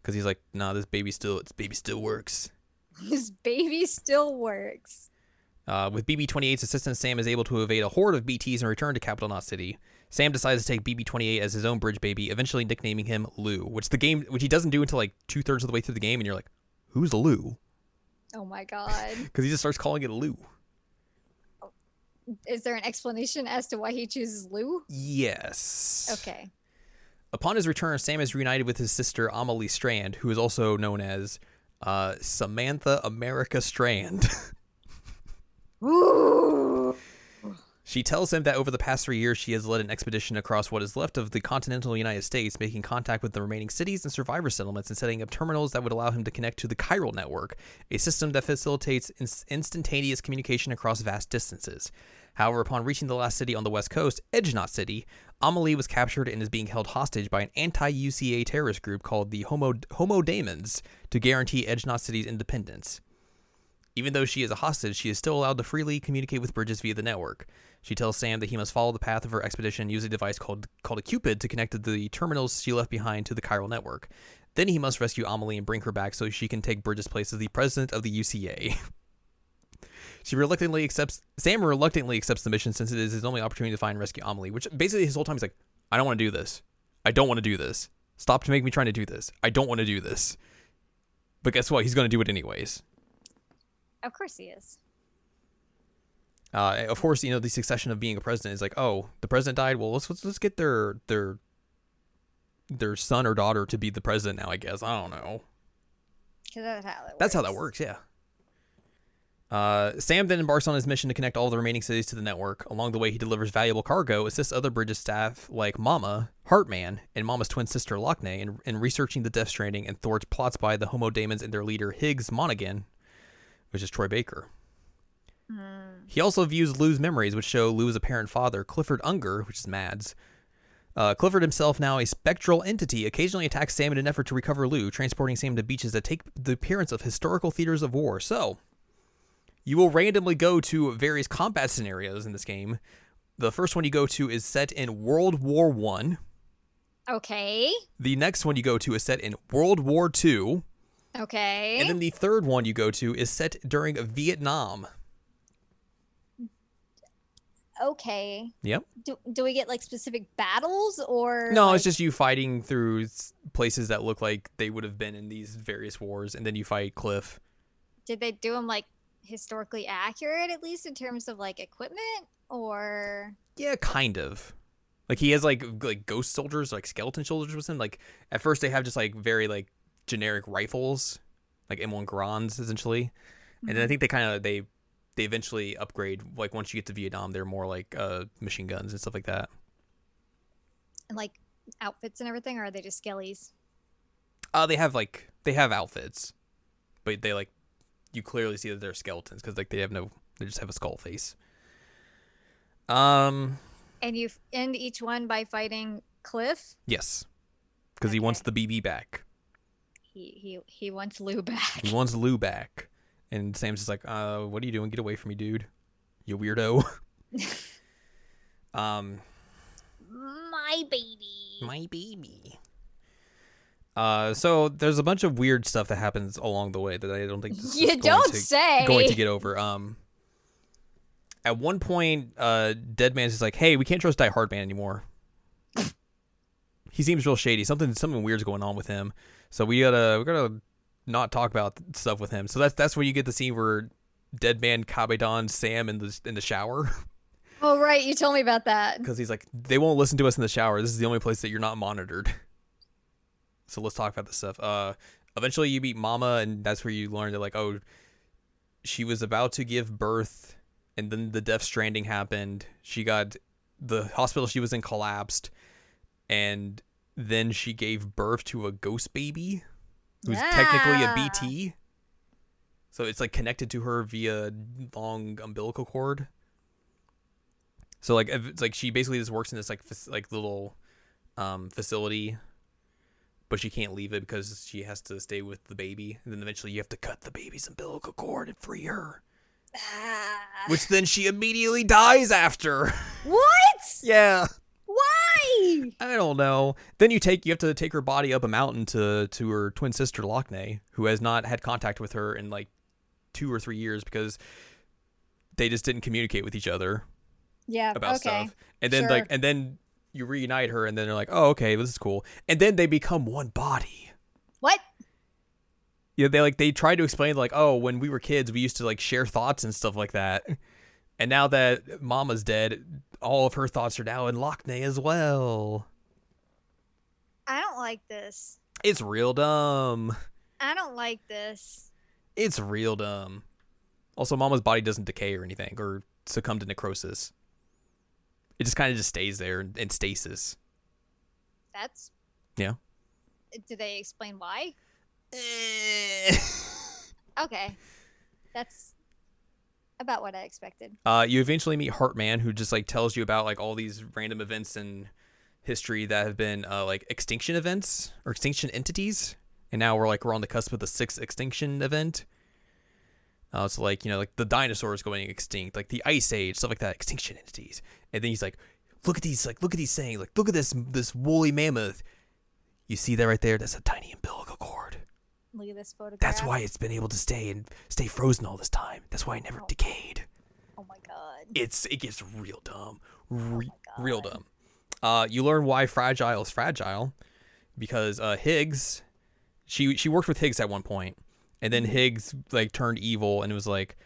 because he's like, "Nah, this baby still this baby still works." This baby still works. Uh, with BB-28's assistance, Sam is able to evade a horde of BTs and return to Capital Knot City. Sam decides to take BB-28 as his own bridge baby, eventually nicknaming him Lou, which the game which he doesn't do until like two thirds of the way through the game, and you're like, "Who's Lou?" Oh my god. [laughs] Because he just starts calling it Lou. Is there an explanation as to why he chooses Lou? Yes. Okay. Upon his return, Sam is reunited with his sister Amelie Strand, who is also known as uh, Samantha America Strand. [laughs] She tells him that over the past three years, she has led an expedition across what is left of the continental United States, making contact with the remaining cities and survivor settlements and setting up terminals that would allow him to connect to the Chiral Network, a system that facilitates ins- instantaneous communication across vast distances. However, upon reaching the last city on the west coast, Edge Knot City, Amelie was captured and is being held hostage by an anti-UCA terrorist group called the Homo Homo Demens to guarantee Edge Knot City's independence. Even though she is a hostage, she is still allowed to freely communicate with Bridges via the network. She tells Sam that he must follow the path of her expedition and use a device called called a Q-pid to connect the terminals she left behind to the chiral network. Then he must rescue Amelie and bring her back so she can take Bridget's place as the president of the UCA. [laughs] she reluctantly accepts Sam reluctantly accepts the mission since it is his only opportunity to find and rescue Amelie, which basically his whole time he's like, I don't want to do this. I don't want to do this. Stop to make me trying to do this. I don't want to do this. But guess what? He's going to do it anyways. Of course he is. Uh, of course, you know the succession of being a president is like, oh, the president died. Well, let's let's, let's get their their their son or daughter to be the president now. I guess I don't know. Because that's how that That's how that works. Yeah. Uh, Sam then embarks on his mission to connect all the remaining cities to the network. Along the way, he delivers valuable cargo, assists other Bridges staff like Mama, Heartman, and Mama's twin sister Lockne in, in researching the Death Stranding and thwarts plots by the Homo Demens and their leader Higgs Monaghan, which is Troy Baker. He also views Lou's memories, which show Lou's apparent father, Clifford Unger, which is Mads. Uh, Clifford himself, now a spectral entity, occasionally attacks Sam in an effort to recover Lou, transporting Sam to beaches that take the appearance of historical theaters of war. So, you will randomly go to various combat scenarios in this game. The first one you go to is set in World War One. Okay. The next one you go to is set in World War Two, Okay. and then the third one you go to is set during Vietnam. okay. Yep. Do, do we get like specific battles or No, like- it's just you fighting through places that look like they would have been in these various wars, and then you fight Cliff. did they do them like historically accurate at least in terms of like equipment or Yeah, kind of. Like he has like like ghost soldiers, like skeleton soldiers with him. Like at first they have just like very like generic rifles, like M1 Garands essentially, and then I think they kind of they they eventually upgrade. Like once you get to Vietnam, they're more like uh machine guns and stuff like that. and like outfits and everything, or are they just skellies? Uh, they have like they have outfits, but they like you clearly see that they're skeletons because like they have no they just have a skull face. Um. And you end each one by fighting Cliff. Yes, because he wants the BB back. He he he wants Lou [laughs] back. He wants Lou back, and Sam's just like, "Uh, what are you doing? Get away from me, dude! You weirdo." [laughs] um, My baby. my baby. Uh, so there's a bunch of weird stuff that happens along the way that I don't think [laughs] You going don't to, say. going to get over. Um, at one point, uh, Dead Man's just like, "Hey, we can't trust Die Hard Man anymore. he seems real shady. Something something weird's going on with him. So we gotta we gotta not talk about stuff with him. So that's that's where you get the scene where Dead Man Kabedon Sam in the in the shower Oh right, you told me about that. [laughs] because he's like, they won't listen to us in the shower. This is the only place that you're not monitored. So let's talk about this stuff. Uh, eventually you meet Mama, and that's where you learn that like, oh, she was about to give birth, and then the Death Stranding happened. She got the hospital she was in collapsed, and then she gave birth to a ghost baby, who's technically a. BT. So it's like connected to her via long umbilical cord. So like it's like she basically just works in this like like little um facility but she can't leave it because she has to stay with the baby and then eventually you have to cut the baby's umbilical cord and free her Ah. which then she immediately dies after [laughs] what? yeah Why? i don't know then you take you have to take her body up a mountain to to her twin sister Lockne who has not had contact with her in like two or three years because they just didn't communicate with each other Yeah. about okay. stuff. And then sure. like and then you reunite her and then they're like, "Oh, okay, this is cool." And then they become one body. What? Yeah, they like they try to explain like, "Oh, when we were kids, we used to like share thoughts and stuff like that." And now that Mama's dead, all of her thoughts are now in Lockne as well. I don't like this. It's real dumb. I don't like this. It's real dumb. Also, Mama's body doesn't decay or anything or succumb to necrosis. It just kind of just stays there in, in stasis. That's. Yeah. Do they explain why? Eh. [laughs] Okay. That's about what I expected. Uh, you eventually meet Heartman, who just like tells you about like all these random events in history that have been uh, like extinction events or extinction entities, and now we're like we're on the cusp of the sixth extinction event. Uh, it's like you know like the dinosaurs going extinct, like the ice age, stuff like that, extinction entities. And then he's like, look at these, like look at these sayings, like look at this this woolly mammoth. You see that right there? That's a tiny umbilical cord. Look at this photograph. That's why it's been able to stay and stay frozen all this time. That's why it never Oh. decayed Oh my god. it's it gets real dumb, Re- my real dumb. Uh, you learn why fragile is fragile because uh, Higgs, she she worked with Higgs at one point, and then mm. Higgs like turned evil and was like,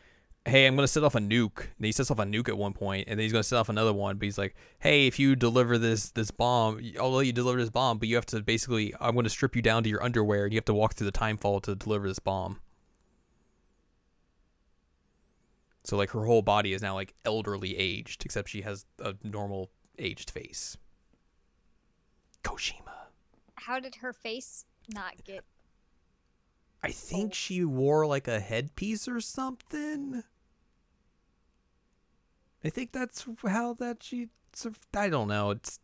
"Hey, I'm gonna set off a nuke." And he sets off a nuke at one point, and then he's gonna set off another one. But he's like, "Hey, if you deliver this this bomb, I'll let you deliver this bomb, but you have to basically, I'm gonna strip you down to your underwear, and you have to walk through the time fall to deliver this bomb." So like her whole body is now like elderly aged, except she has a normal aged face. Kojima. How did her face not get? I think she wore like a headpiece or something. I think that's how that she. I don't know. It's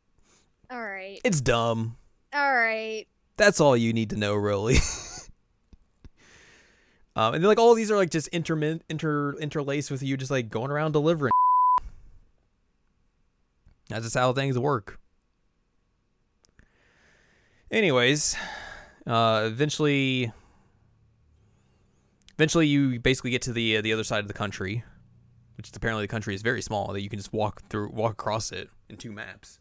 All right. it's dumb. All right. That's all you need to know, really. [laughs] um, and like all these are like just intermin- inter interlaced with you, just like going around delivering. That's just how things work. Anyways, uh, eventually, eventually you basically get to the uh, the other side of the country, which is apparently the country is very small that you can just walk through, walk across it in two maps.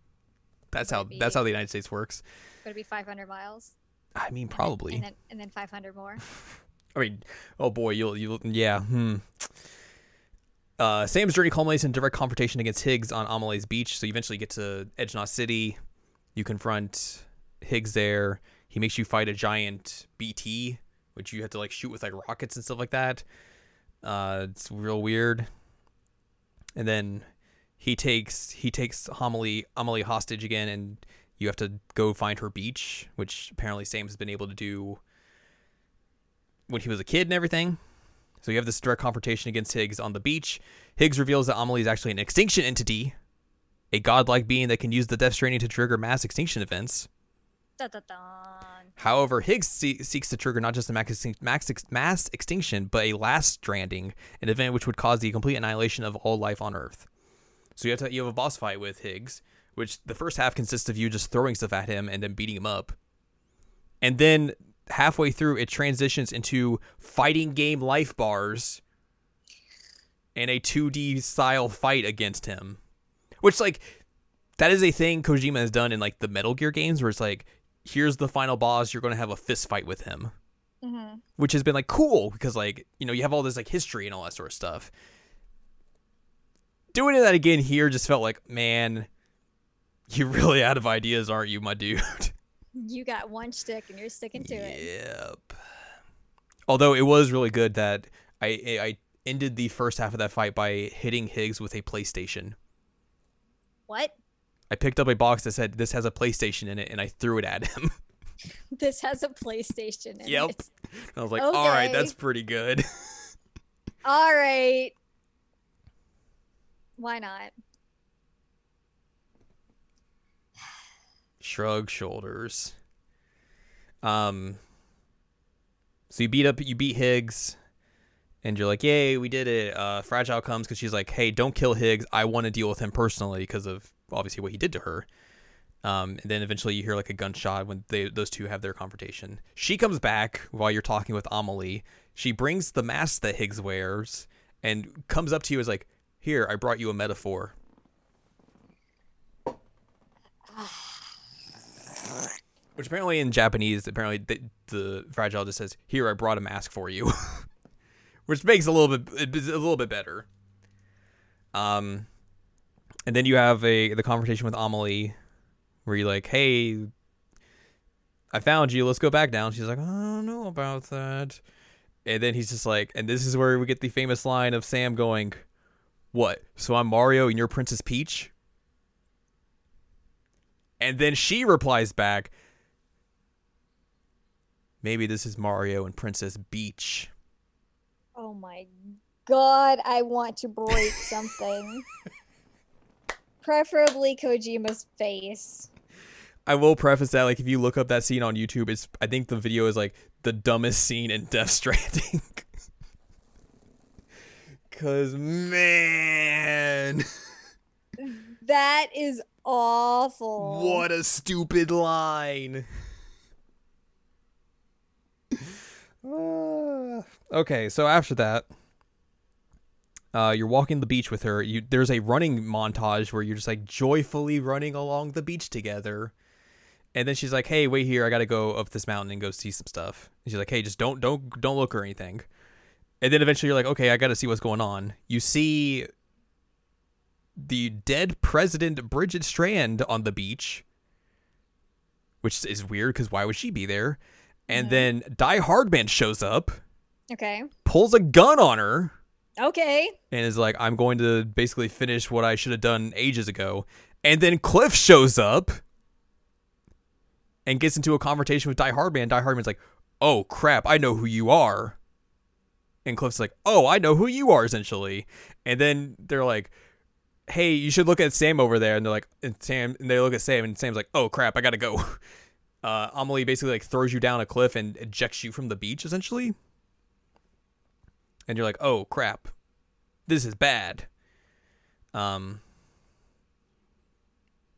[laughs] that's how that's how the United States works. Would it be 500 miles? I mean, And then- probably. And then, and then 500 more. [laughs] I mean, oh boy, you'll you will yeah. Hmm. Uh, Sam's journey culminates in direct confrontation against Higgs on Amelie's beach. So you eventually get to Edge Knot City. You confront Higgs there. He makes you fight a giant BT, which you have to like shoot with like rockets and stuff like that. Uh, it's real weird. And then he takes he takes Homily Amelie hostage again, and You have to go find her beach, which apparently Sam has been able to do when he was a kid and everything. So you have this direct confrontation against Higgs on the beach. Higgs reveals that Amelie is actually an extinction entity, a godlike being that can use the Death Stranding to trigger mass extinction events. However, Higgs see- seeks to trigger not just a ex- mass extinction, but a last stranding, an event which would cause the complete annihilation of all life on Earth. So you have to you have a boss fight with Higgs, which the first half consists of you just throwing stuff at him and then beating him up, and then halfway through it transitions into fighting game life bars and a 2D style fight against him, which like that is a thing Kojima has done in like the Metal Gear games, where it's like here's the final boss you're going to have a fist fight with him Mhm. which has been like cool because like you know you have all this like history and all that sort of stuff doing that again here just felt like man you're [laughs] really out of ideas aren't you my dude You got one stick and you're sticking to it. yep although it was really good that i i ended the first half of that fight by hitting higgs with a playstation What? I picked up a box that said this has a playstation in it and i threw it at him [laughs] This has a PlayStation in Yep. it. i was like all right that's pretty good [laughs] All right. Why not? shrug shoulders. Um so you beat up you beat Higgs and you're like, "Yay, we did it." Uh Fragile comes cuz she's like, "Hey, don't kill Higgs. I want to deal with him personally because of obviously what he did to her." Um and then eventually you hear like a gunshot when they those two have their confrontation. She comes back while you're talking with Amelie. She brings the mask that Higgs wears and comes up to you as like, "Here, I brought you a metaphor." Which apparently in Japanese, apparently the, the fragile just says, "Here, I brought a mask for you," [laughs] which makes a little bit a little bit better. Um, and then you have a the conversation with Amelie, where you're like, "Hey, I found you. Let's go back down." She's like, "I don't know about that." And then he's just like, and this is where we get the famous line of Sam going, "What? So I'm Mario and you're Princess Peach?" And then she replies back, Maybe this is Mario and Princess Beach. Oh my god, I want to break something. [laughs] Preferably Kojima's face. I will preface that, like, if you look up that scene on YouTube, it's I think the video is like the dumbest scene in [laughs] Death Stranding. [laughs] Cause man, That is awful. what a stupid line. [sighs] [sighs] Okay, so after that, uh, you're walking the beach with her. You there's a running montage where you're just like joyfully running along the beach together. And then she's like, "Hey, wait here. I gotta go up this mountain and go see some stuff." And she's like, "Hey, just don't don't don't look or anything." And then eventually you're like, "Okay, I gotta see what's going on." You see the dead president Bridget Strand on the beach, which is weird because why would she be there? And Mhm. then Die Hardman shows up, Okay. pulls a gun on her, Okay. and is like, "I'm going to basically finish what I should have done ages ago." And then Cliff shows up and gets into a conversation with Die Hardman. Die Hardman's like, "Oh crap, I know who you are." And Cliff's like, "Oh, I know who you are." Essentially, and then they're like, "Hey, you should look at Sam over there." And they're like, and Sam, and they look at Sam, and Sam's like, "Oh crap, I gotta go." [laughs] Uh, Amelie basically like throws you down a cliff and ejects you from the beach, essentially. And you're like, "Oh crap, this is bad." Um,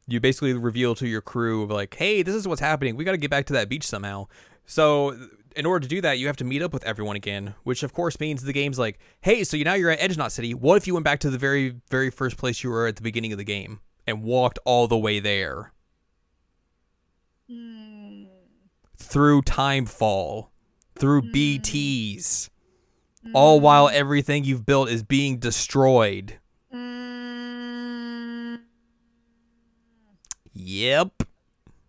you basically reveal to your crew of like, "Hey, this is what's happening. We got to get back to that beach somehow." So, in order to do that, you have to meet up with everyone again, which of course means the game's like, "Hey, so you now you're at Edge Knot City. What if you went back to the very very first place you were at the beginning of the game and walked all the way there Hmm. through Timefall, through BTs, all while everything you've built is being destroyed?" Mm. Yep.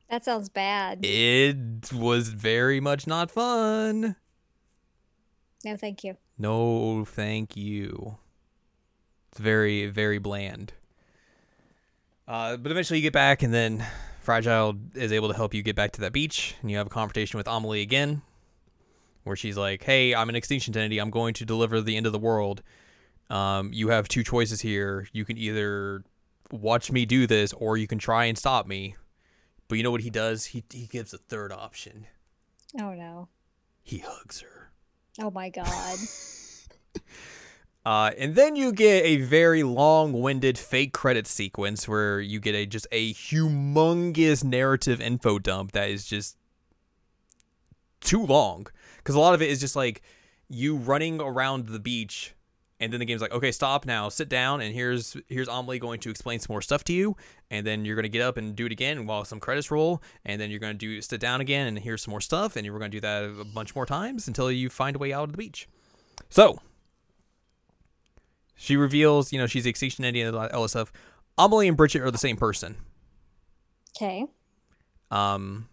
That sounds bad. It was very much not fun. No, thank you. No, thank you. It's very, very bland. Uh, but eventually you get back, and then Fragile is able to help you get back to that beach, and you have a confrontation with Amelie again, where she's like, "Hey, I'm an extinction entity. I'm going to deliver the end of the world. Um, you have two choices here. You can either watch me do this, or you can try and stop me." But you know what he does? He he gives a third option. Oh no. He hugs her. Oh my god. [laughs] Uh, and then you get a very long-winded fake credit sequence where you get a just a humongous narrative info dump that is just too long because a lot of it is just like you running around the beach and then the game's like okay stop now sit down and here's here's Amelie going to explain some more stuff to you and then you're going to get up and do it again while some credits roll and then you're going to do sit down again and here's some more stuff and you're going to do that a bunch more times until you find a way out of the beach. So she reveals you know she's the extinction entity and all that stuff. Amelie and Bridget are the same person. Okay. um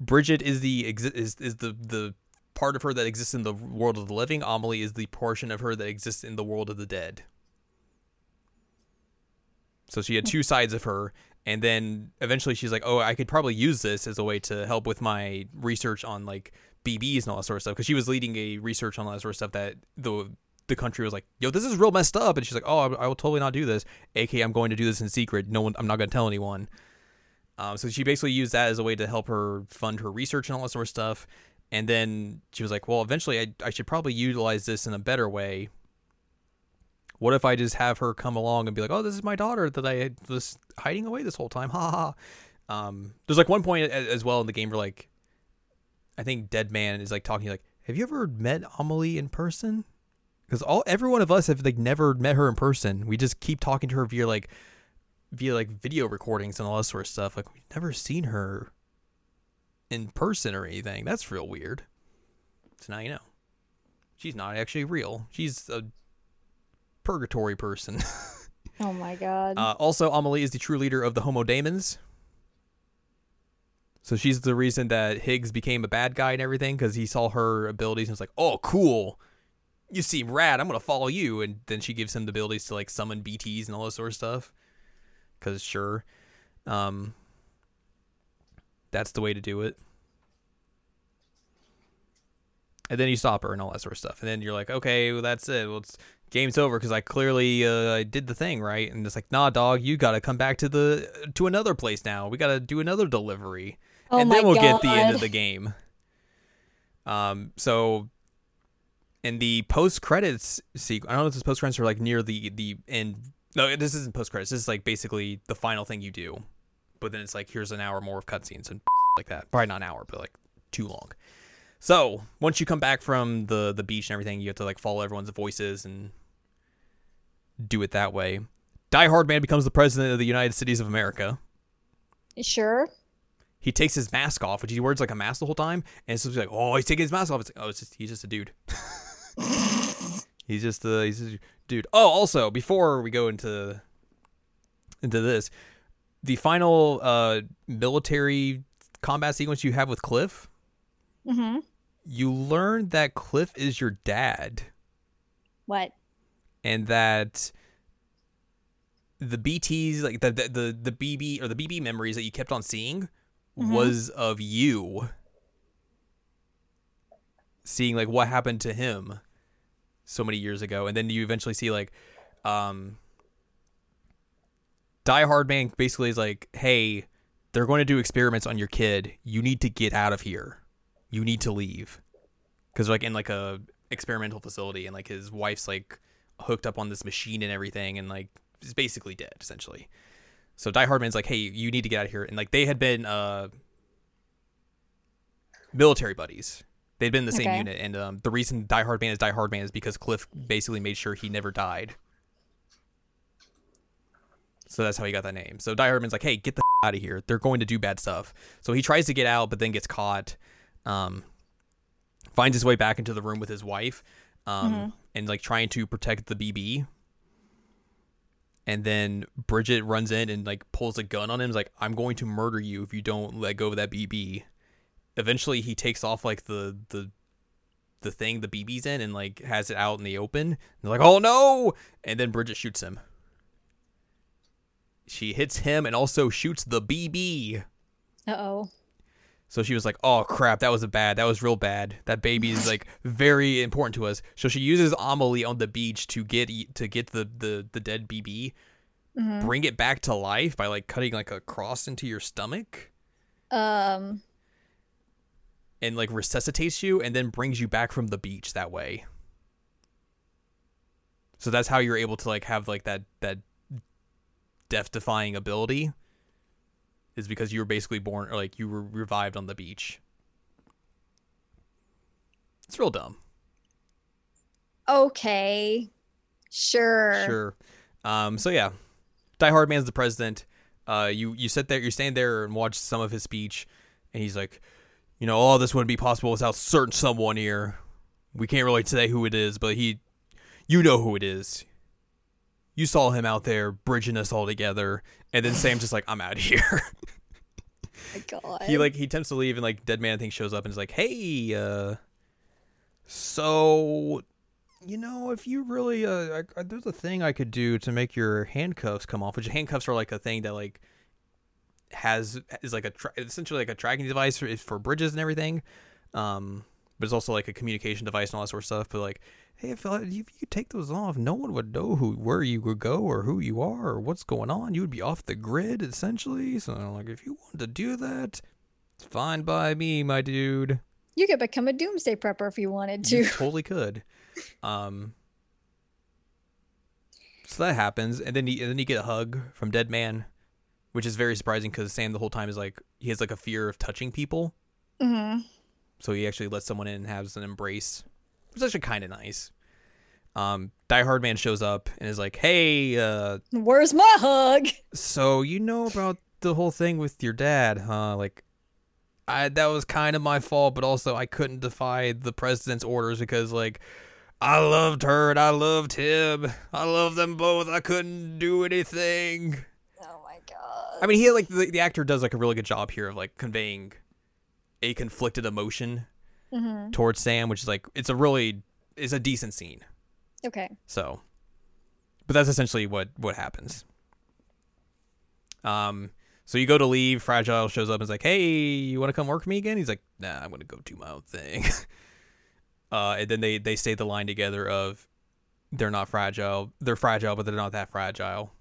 Bridget is the is is the the part of her that exists in the world of the living. Amelie is the portion of her that exists in the world of the dead. So she had two sides of her, and then eventually she's like, "Oh, I could probably use this as a way to help with my research on like BBs and all that sort of stuff." Because she was leading a research on all that sort of stuff that the the country was like, "Yo, this is real messed up," and she's like, "Oh, I, I will totally not do this." AK, I'm going to do this in secret. No one, I'm not going to tell anyone. Um, so she basically used that as a way to help her fund her research and all that sort of stuff. And then she was like, well, eventually I, I should probably utilize this in a better way. What if I just have her come along and be like, oh, this is my daughter that I was hiding away this whole time? Ha ha ha. Um, there's like one point as well in the game where like, I think Dead Man is like talking like, have you ever met Amelie in person? Because all every one of us have like never met her in person. We just keep talking to her via like via like video recordings and all that sort of stuff. Like we've never seen her in person or anything. That's real weird. So now you know. She's not actually real. She's a purgatory person. [laughs] Oh my god. uh, also, Amelie is the true leader of the Homo Demens. So she's the reason that Higgs became a bad guy and everything because he saw her abilities and was like, "Oh, cool! You seem rad. I'm gonna follow you." And then she gives him the abilities to like summon BTS and all that sort of stuff. Because sure, um, that's the way to do it. And then you stop her and all that sort of stuff. And then you're like, okay, well, that's it. Well, it's game's over because I clearly uh, I did the thing right. And it's like, nah, dog, you got to come back to the to another place now. We got to do another delivery, oh and then we'll god. get the end of the game. Um, so in the post credits sequence, I don't know if this post credits are like near the the end. No, this isn't post credits. This is like basically the final thing you do. But then it's like here's an hour more of cutscenes and [laughs] like that. Probably not an hour, but like too long. So once you come back from the the beach and everything, you have to like follow everyone's voices and do it that way. Die Hard Man becomes the president of the United States of America. Sure. He takes his mask off, which he wears like a mask the whole time, and it's like, oh, he's taking his mask off. It's like, oh, it's just he's just a dude. [laughs] he's just a he's just a dude. Oh, also before we go into into this, the final uh military combat sequence you have with Cliff, Mm-hmm. you learn that Cliff is your dad. What? and that the BTs like the the the, the BB or the BB memories that you kept on seeing Mhm. was of you seeing like what happened to him so many years ago and then you eventually see like um Die Hard Man basically is like hey they're going to do experiments on your kid. You need to get out of here. You need to leave. Because like in like a experimental facility and like his wife's like hooked up on this machine and everything and like is basically dead essentially. So die hardman's like hey you need to get out of here. And like they had been uh military buddies. They'd been in the same Okay. unit. And um, the reason die hard man is die hard man is because cliff basically made sure he never died so that's how he got that name so die hardman's like hey get the [laughs] out of here they're going to do bad stuff so he tries to get out but then gets caught um finds his way back into the room with his wife um, Mhm. and like trying to protect the BB. And then Bridget runs in and like pulls a gun on him. Is like, I'm going to murder you if you don't let go of that BB. Eventually, he takes off like the the the thing the BB's in and like has it out in the open. And they're like, oh no! And then Bridget shoots him. She hits him and also shoots the BB. Uh oh. So she was like, "Oh crap, that was a bad. That was real bad. That baby is like very important to us." So she uses Amelie on the beach to get to get the the the dead BB, hmm bring it back to life by like cutting like a cross into your stomach Um. and like resuscitates you and then brings you back from the beach that way. So that's how you're able to like have like that that death defying ability is because you were basically born or like you were revived on the beach. It's real dumb. Okay. Sure. Sure. Um, so yeah, Die Hard Man's the president. Uh, you you sit there, you stand there and watch some of his speech, and he's like, you know, all this wouldn't be possible without certain someone here. We can't really say who it is, but he, you know who it is. You saw him out there bridging us all together, and then Sam's just like, I'm out of here. [laughs] my God. he like he attempts to leave, and like Dead Man thing shows up and is like, hey, uh, so you know, if you really, uh, I, I, there's a thing I could do to make your handcuffs come off. Which handcuffs are like a thing that like has is like a tra- essentially like a tracking device for, for bridges and everything. Um, but it's also like a communication device and all that sort of stuff. But like, if, if you take those off, no one would know who where you would go or who you are or what's going on. You would be off the grid essentially. So like, if you wanted to do that, it's fine by me, my dude. you could become a doomsday prepper if you wanted You to. [laughs] totally could. Um, so that happens, and then you, and then you get a hug from Dead Man, which is very surprising because Sam the whole time is like he has like a fear of touching people, hmm so he actually lets someone in and has an embrace, is actually kind of nice. Um, Die Hard Man shows up and is like, "Hey, uh, Where's my hug? so you know about the whole thing with your dad, huh? Like, I that was kind of my fault, but also I couldn't defy the president's orders because like I loved her and I loved him. I loved them both. I couldn't do anything. Oh my God. I mean, he like the, the actor does like a really good job here of like conveying a conflicted emotion hmm towards Sam, which is like it's a really it's a decent scene. Okay. So, but that's essentially what what happens. Um, so you go to leave. Fragile shows up and is like, "Hey, you want to come work for me again?" He's like, "Nah, I'm gonna go do my own thing." [laughs] uh, and then they they say the line together of, "They're not fragile. They're fragile, but they're not that fragile."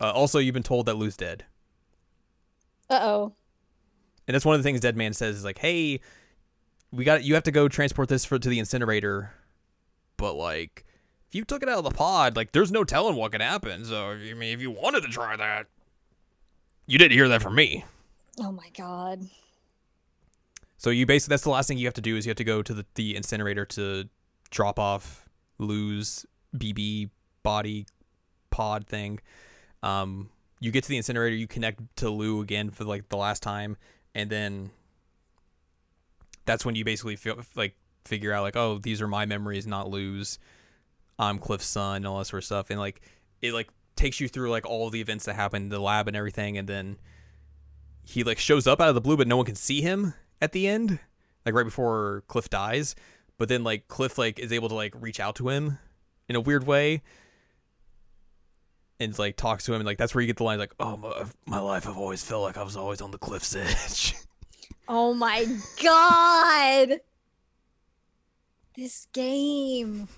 Uh, also, you've been told that Lou's dead, Uh oh. And that's one of the things Dead Man says is like, "Hey, we got you have to go transport this for to the incinerator, but like." if you took it out of the pod, like there's no telling what could happen. So I mean, if you wanted to try that, you didn't hear that from me. Oh my God. So you basically that's the last thing you have to do is you have to go to the, the incinerator to drop off Lou's BB body pod thing. Um, you get to the incinerator, you connect to Lou again for like the last time, and then that's when you basically feel like figure out like, oh, these are my memories, not Lou's. I'm Cliff's son, and all that sort of stuff, and like it like takes you through like all the events that happened in the lab and everything, and then he like shows up out of the blue, but no one can see him at the end, like right before Cliff dies. But then like Cliff like is able to like reach out to him in a weird way, and like talks to him, and like that's where you get the line like, "Oh my, my life, I've always felt like I was always on the cliff's [laughs] edge." Oh my God. This game.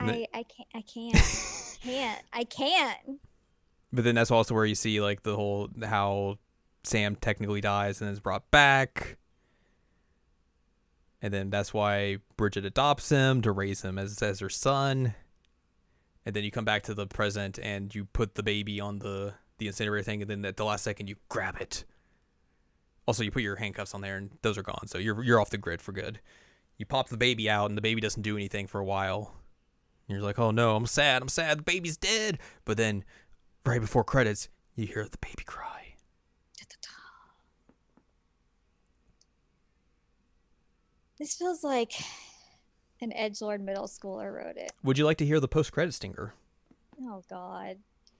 I, I can't I can't can't [laughs] I can't But then that's also where you see like the whole how Sam technically dies and is brought back. And then that's why Bridget adopts him to raise him as as her son. And then you come back to the present and you put the baby on the the incinerator thing, and then at the last second you grab it. Also, you put your handcuffs on there, and those are gone, so you're you're off the grid for good. You pop the baby out, and the baby doesn't do anything for a while. And you're like, oh no, I'm sad, I'm sad, the baby's dead. But then right before credits, you hear the baby cry. This feels like an edgelord middle schooler wrote it. Would you like to hear the post credit stinger? Oh God,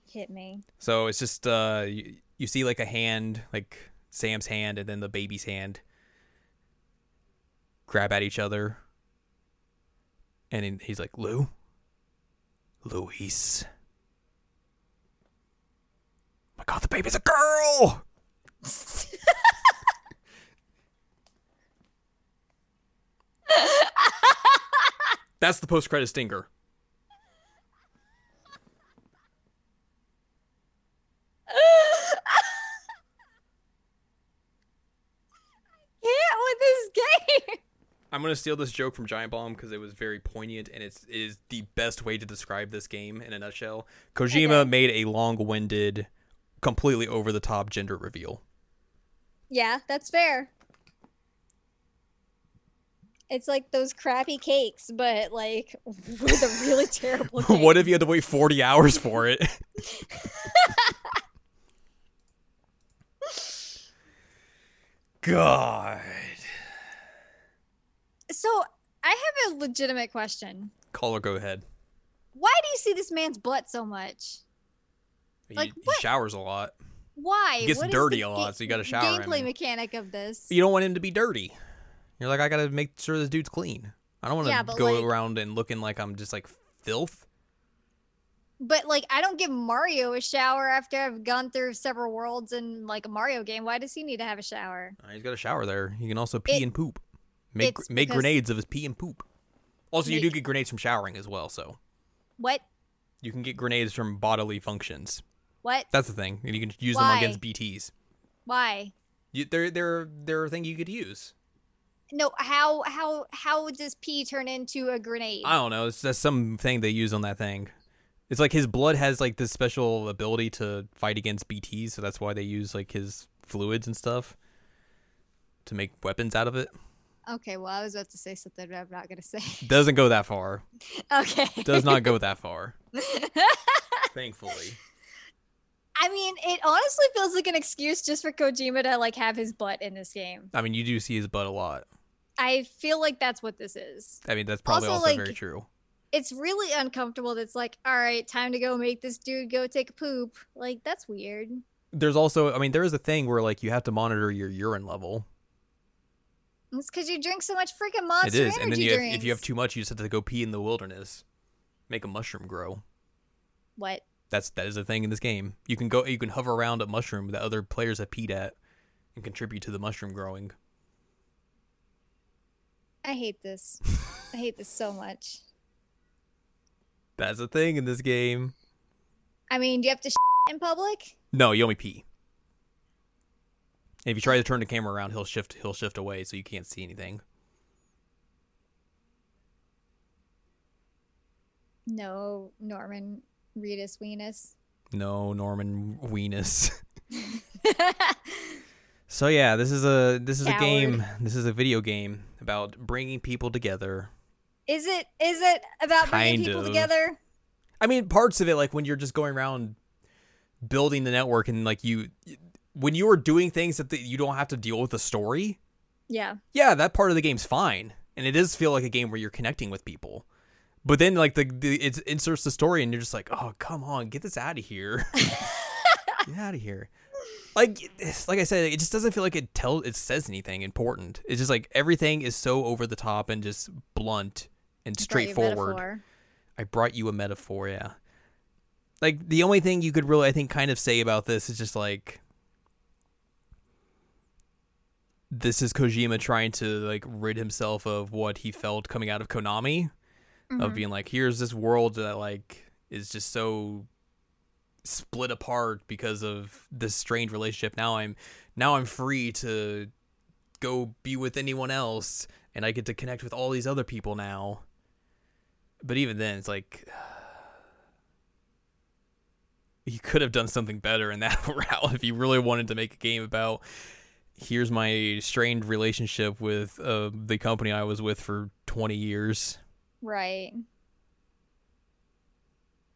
hit me. So it's just uh, you, you see like a hand, like Sam's hand, and then the baby's hand. grab at each other. And then he's like, Lou? Louise. my god, the baby's a girl! [laughs] That's the post credit stinger. can't with this game. I'm gonna steal this joke from Giant Bomb because it was very poignant and it's is the best way to describe this game in a nutshell. Kojima Okay. made a long-winded, completely over-the-top gender reveal. Yeah, that's fair. It's like those crappy cakes, but like [laughs] with a really terrible. [laughs] what if you had to wait 40 hours for it? [laughs] God. So I have a legitimate question. Caller, go ahead. Why do you see this man's butt so much? He, Like, he showers a lot. Why? He gets What dirty a lot, ga- so you gotta shower Gameplay and- mechanic of this. You don't want him to be dirty. You're like, I gotta make sure this dude's clean. I don't want to Yeah, go like- around and looking like I'm just like filth. But like, I don't give Mario a shower after I've gone through several worlds in like a Mario game. Why does he need to have a shower? Uh, He's got a shower there. He can also pee It- and poop. Make make grenades of his pee and poop. Also, you do get grenades from showering as well, so What? you can get grenades from bodily functions. What? That's the thing. And you can use them against BTs. Why? You, they're they're they're a thing you could use. No. How? How? How does pee turn into a grenade? I don't know. It's just some thing they use on that thing. It's like his blood has like this special ability to fight against BTs, so that's why they use like his fluids and stuff to make weapons out of it. Okay. Well, I was about to say something, but I'm not gonna say. [laughs] Doesn't go that far. okay. Does not go that far. [laughs] Thankfully. I mean, it honestly feels like an excuse just for Kojima to like have his butt in this game. I mean, you do see his butt a lot. I feel like that's what this is. I mean, that's probably Also, also, like- very true. It's really uncomfortable. That's like, all right, time to go make this dude go take a poop. Like, that's weird. There's also, I mean, there is a thing where like you have to monitor your urine level. It's because you drink so much freaking monster it is, and then you have, if you have too much, you just have to go pee in the wilderness, make a mushroom grow. what? That's that is a thing in this game. You can go, you can hover around a mushroom that other players have peed at, and contribute to the mushroom growing. I hate this. I hate this so much. [laughs] That's a thing in this game. I mean, do you have to [laughs] in public? No, you only pee. And if you try to turn the camera around, he'll shift. He'll shift away, so you can't see anything. No, Norman Reedus Weenus. No, Norman Weenus. [laughs] So yeah, this is a this is a game. This is a video game about bringing people together. is it? Is it about bringing Kind people of. together? I mean, parts of it like when you're just going around building the network and like you when you are doing things that the, you don't have to deal with the story. Yeah. Yeah, that part of the game's fine, and it does feel like a game where you're connecting with people. But then like the, the it inserts the story and you're just like, "Oh, come on, get this out of here." [laughs] get out of here. Like [sighs] like I said, it just doesn't feel like it tells it says anything important. It's just like everything is so over the top and just blunt and I brought you a straightforward. I brought you a metaphor, yeah. Like the only thing you could really I think kind of say about this is just like this is Kojima trying to like rid himself of what he felt coming out of Konami of Mhm. being like here's this world that like is just so split apart because of this strange relationship. Now I'm now I'm free to go be with anyone else and I get to connect with all these other people now. But even then it's like [sighs] you could have done something better in that [laughs] route if you really wanted to make a game about here's my strained relationship with uh, the company I was with for 20 years. Right.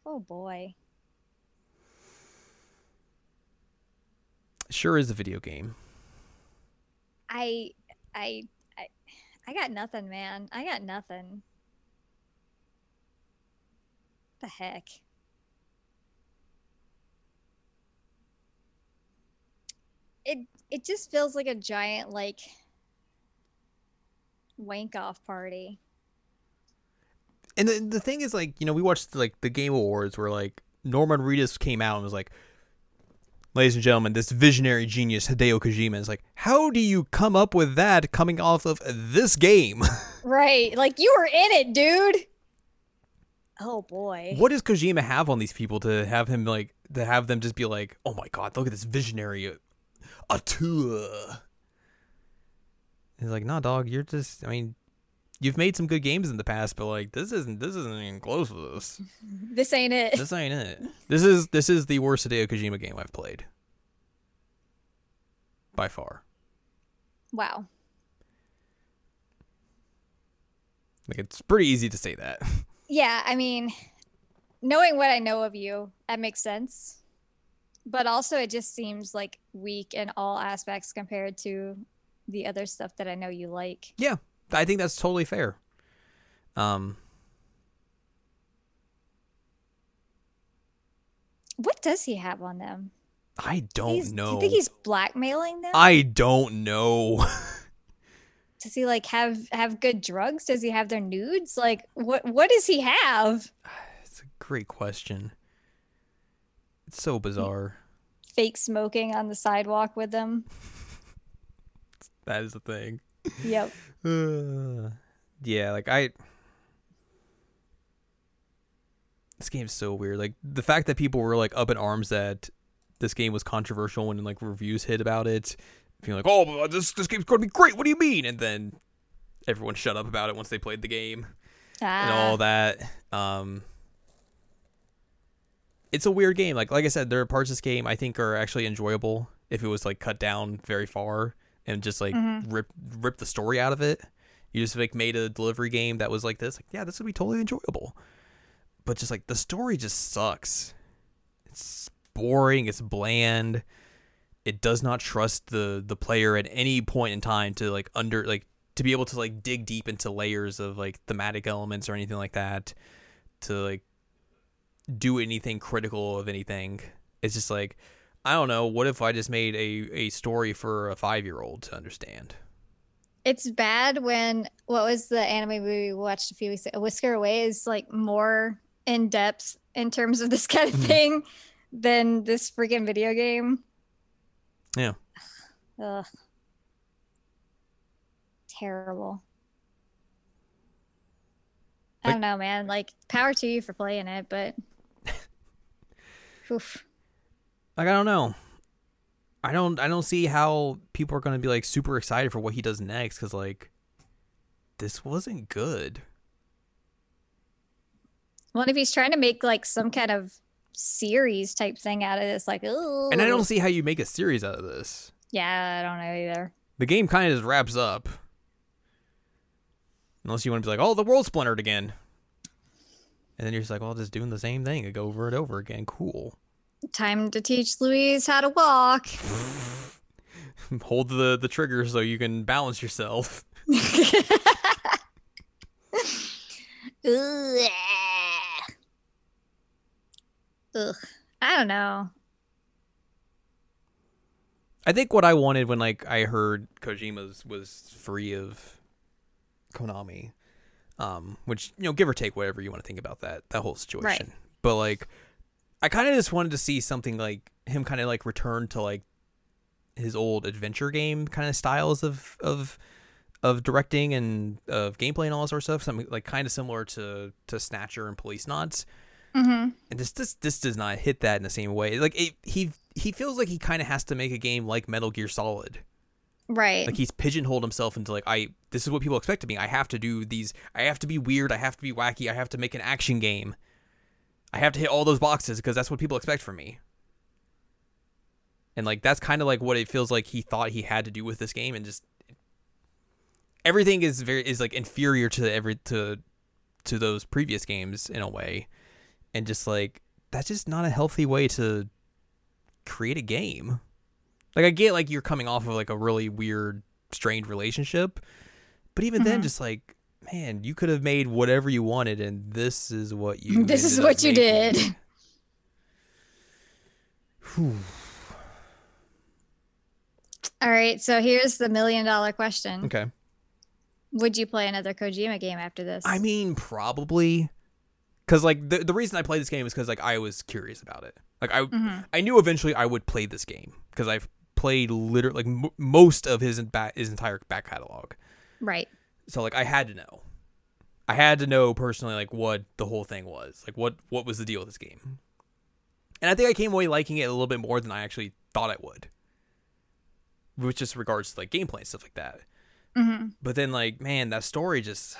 Oh boy. Sure is a video game. I I I I got nothing, man. I got nothing. the heck? It it just feels like a giant like Wank off party. And the the thing is, like, you know, we watched like the Game Awards where like Norman Reedus came out and was like, "Ladies and gentlemen, this visionary genius Hideo Kojima is like, how do you come up with that coming off of this game? [laughs] Right. Like you were in it, dude. Oh boy. what does Kojima have on these people to have him like to have them just be like, oh my god, look at this visionary uh, auteur? He's like, nah, dog, you're just. I mean, you've made some good games in the past, but like this isn't this isn't even close to this. [laughs] This ain't it. This ain't it. This is this is the worst Hideo Kojima game I've played. By far. Wow. Like it's pretty easy to say that. [laughs] Yeah, I mean, knowing what I know of you, that makes sense. But also, it just seems like weak in all aspects compared to the other stuff that I know you like. Yeah, I think that's totally fair. Um, What does he have on them? I don't He's- know. Do you think he's blackmailing them? I don't know. [laughs] does he like have have good drugs? Does he have their nudes? Like what what does he have? [sighs] it's a great question. It's so bizarre. Fake smoking on the sidewalk with them. [laughs] That is the thing. Yep. [laughs] Uh, yeah, like I. This game's so weird. Like the fact that people were like up in arms that this game was controversial when like reviews hit about it, being like, "Oh, this this game's going to be great." What do you mean? And then everyone shut up about it once they played the game and Ah, all that. Um, it's a weird game. Like like I said, there are parts of this game I think are actually enjoyable if it was like cut down very far and just like Mhm. rip rip the story out of it. You just like made a delivery game that was like this. Like yeah, this would be totally enjoyable. But just like the story just sucks. It's boring. It's bland. It does not trust the the player at any point in time to like under like to be able to like dig deep into layers of like thematic elements or anything like that to like do anything critical of anything. It's just like I don't know. What if I just made a, a story for a five year old to understand? it's bad when what was the anime we watched a few weeks ago? Whisker Away is like more in depth in terms of this [laughs] kind of Mhm. thing than this freaking video game. Yeah. Ugh. Terrible. I don't know, man. Like, power to you for playing it, but. [laughs] Oof. Like I don't know. I don't I don't see how people are gonna be like super excited for what he does next because like this wasn't good. Well, if he's trying to make like some kind of series type thing out of this, like, oh, And I don't see how you make a series out of this. Yeah, I don't know either. The game kind of just wraps up. Unless you want to be like, oh, the world splintered again. And then you're just like, well, just doing the same thing like, over and over again. Cool. Time to teach Louise how to walk. [laughs] Hold the, the trigger so you can balance yourself. [laughs] Ugh. Ugh. I don't know. I think what I wanted when like I heard Kojima's was free of Konami, um, which you know, give or take whatever you want to think about that that whole situation. But like, I kind of just wanted to see something like him kind of like return to like his old adventure game kind of styles of of of directing and of gameplay and all that sort of stuff. Something like kind of similar to to Snatcher and Policenauts Mm-hmm. and this this this does not hit that in the same way. Like it, he he feels like he kind of has to make a game like Metal Gear Solid. Right. Like he's pigeonholed himself into like I this is what people expect of me. I have to do these. I have to be weird. I have to be wacky. I have to make an action game. I have to hit all those boxes because that's what people expect from me. And like that's kind of like what it feels like he thought he had to do with this game, and just everything is very is like inferior to every to to those previous games in a way, and just like that's just not a healthy way to create a game. Like I get like you're coming off of like a really weird, strained relationship, but even then, Mhm. just like man, you could have made whatever you wanted, and this is what you. This is what you making. did. Whew. All right. So here's the million dollar question. Okay. Would you play another Kojima game after this? I mean, probably. Because like the the reason I played this game is because like I was curious about it. Like I Mhm. I knew eventually I would play this game because I've played literally like m- most of his his entire back catalog. right. So like I had to know. I had to know personally like what the whole thing was. Like what what was the deal with this game. And I think I came away liking it a little bit more than I actually thought I would. With just regards to like gameplay and stuff like that. hmm But then like, man, that story just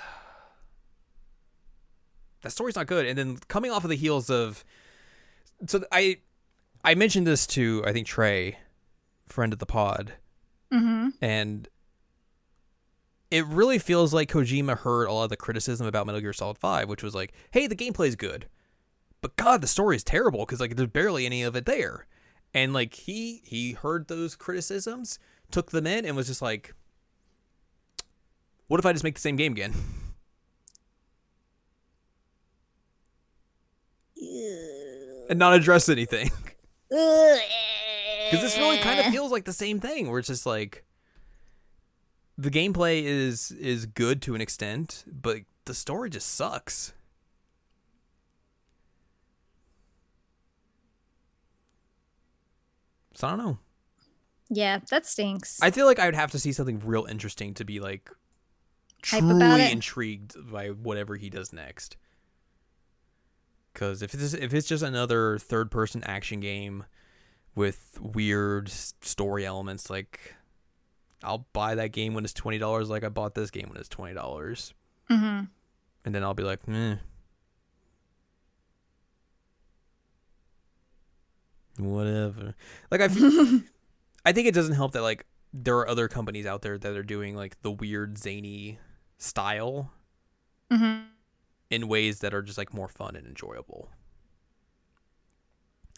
that story's not good. And then coming off of the heels of so I I mentioned this to I think Trey, friend of the pod, hmm and it really feels like Kojima heard a lot of the criticism about Metal Gear Solid 5, which was like, hey, the gameplay's good. But God, the story is terrible because like there's barely any of it there. And like he he heard those criticisms, took them in, and was just like, What if I just make the same game again? [laughs] and not address anything. [laughs] [laughs] Because this really kind of feels like the same thing, where it's just like the gameplay is is good to an extent, but the story just sucks. So I don't know. Yeah, that stinks. I feel like I would have to see something real interesting to be like Hype truly intrigued by whatever he does next. Because if it's if it's just another third person action game with weird story elements, like I'll buy that game when it's twenty dollars, like I bought this game when it's twenty dollars, hmm and then I'll be like, meh. Whatever. Like I, feel, [laughs] I think it doesn't help that like there are other companies out there that are doing like the weird zany style hmm in ways that are just like more fun and enjoyable.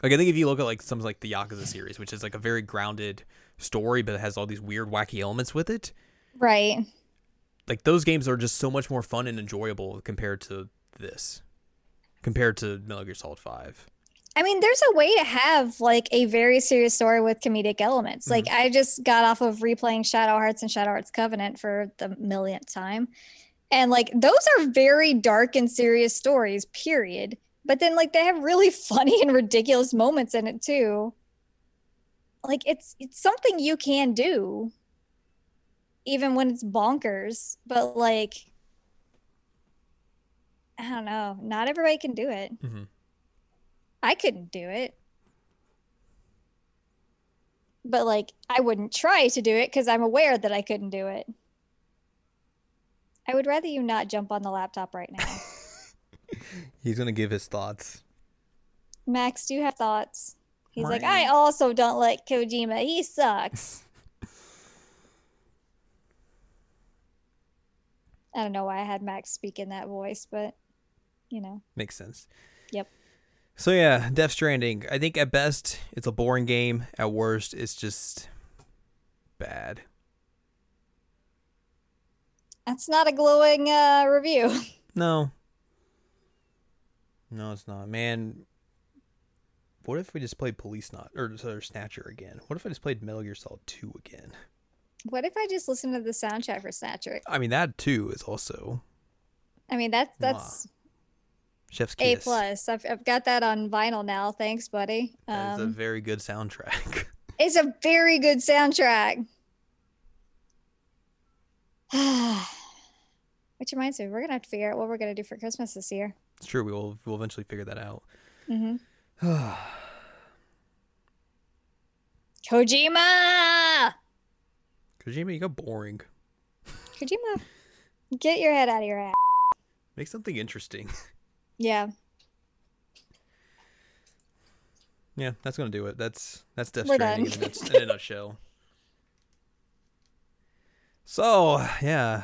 Like I think if you look at like some like the Yakuza series, which is like a very grounded story, but it has all these weird wacky elements with it. Right. Like those games are just so much more fun and enjoyable compared to this, compared to Metal Gear Solid Five. I mean, there's a way to have like a very serious story with comedic elements. Like mm-hmm. I just got off of replaying Shadow Hearts and Shadow Hearts Covenant for the millionth time. And like those are very dark and serious stories, period. But then like they have really [laughs] funny and ridiculous moments in it too. Like it's it's something you can do even when it's bonkers, but like I don't know, not everybody can do it. mm-hmm. I couldn't do it. But like I wouldn't try to do it because I'm aware that I couldn't do it. I would rather you not jump on the laptop right now. [laughs] He's gonna give his thoughts. Max, do you have thoughts? He's like, I also don't like Kojima. He sucks. [laughs] I don't know why I had Max speak in that voice, but you know. Makes sense. Yep. So yeah, Death Stranding. I think at best it's a boring game. At worst, it's just bad. That's not a glowing uh, review. [laughs] No. No, it's not. Man, what if we just played Policenauts or, or Snatcher again? What if I just played Metal Gear Solid 2 again? What if I just listened to the soundtrack for Snatcher? I mean, that too is also I mean, that's that's Chef's kiss. A plus. I've, I've got that on vinyl now. Thanks, buddy. Is a Um, very good soundtrack. [laughs] it's a very good soundtrack. [sighs] Which reminds me, we're gonna have to figure out what we're gonna do for Christmas this year. it's true. We will we'll eventually figure that out. hmm [sighs] Kojima, Kojima, you got boring. Kojima, get your head out of your ass. Make something interesting. [laughs] Yeah. yeah, that's gonna do it. That's that's Death We're Stranding done. in in a nutshell. [laughs] So yeah,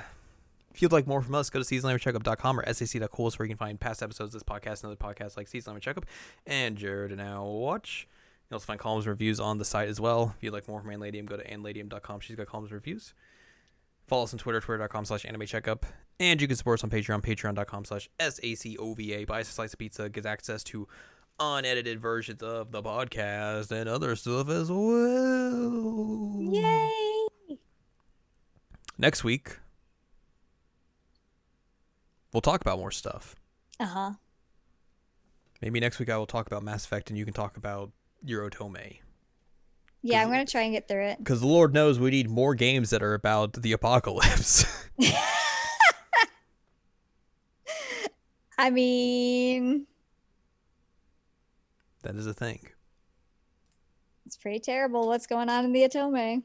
if you'd like more from us, go to seasonalanimecheckup.com or sac.cool where you can find past episodes of this podcast and other podcasts like Seasonal Anime Checkup and Jared and Now Watch. You'll also find columns and reviews on the site as well. If you'd like more from Anladium, go to anladium.com. She's got columns and reviews. Follow us on Twitter, twitter.com slash anime checkup. And you can support us on Patreon, patreon.com slash S-A-C-O-V-A. Buy us a slice of pizza, get access to unedited versions of the podcast and other stuff as well. Yay. Next week, we'll talk about more stuff. Uh huh. Maybe next week I will talk about Mass Effect and you can talk about Eurotome. Yeah, I'm gonna try and get through it. Because the Lord knows we need more games that are about the apocalypse. [laughs] I mean, that is a thing. it's pretty terrible what's going on in the Atome.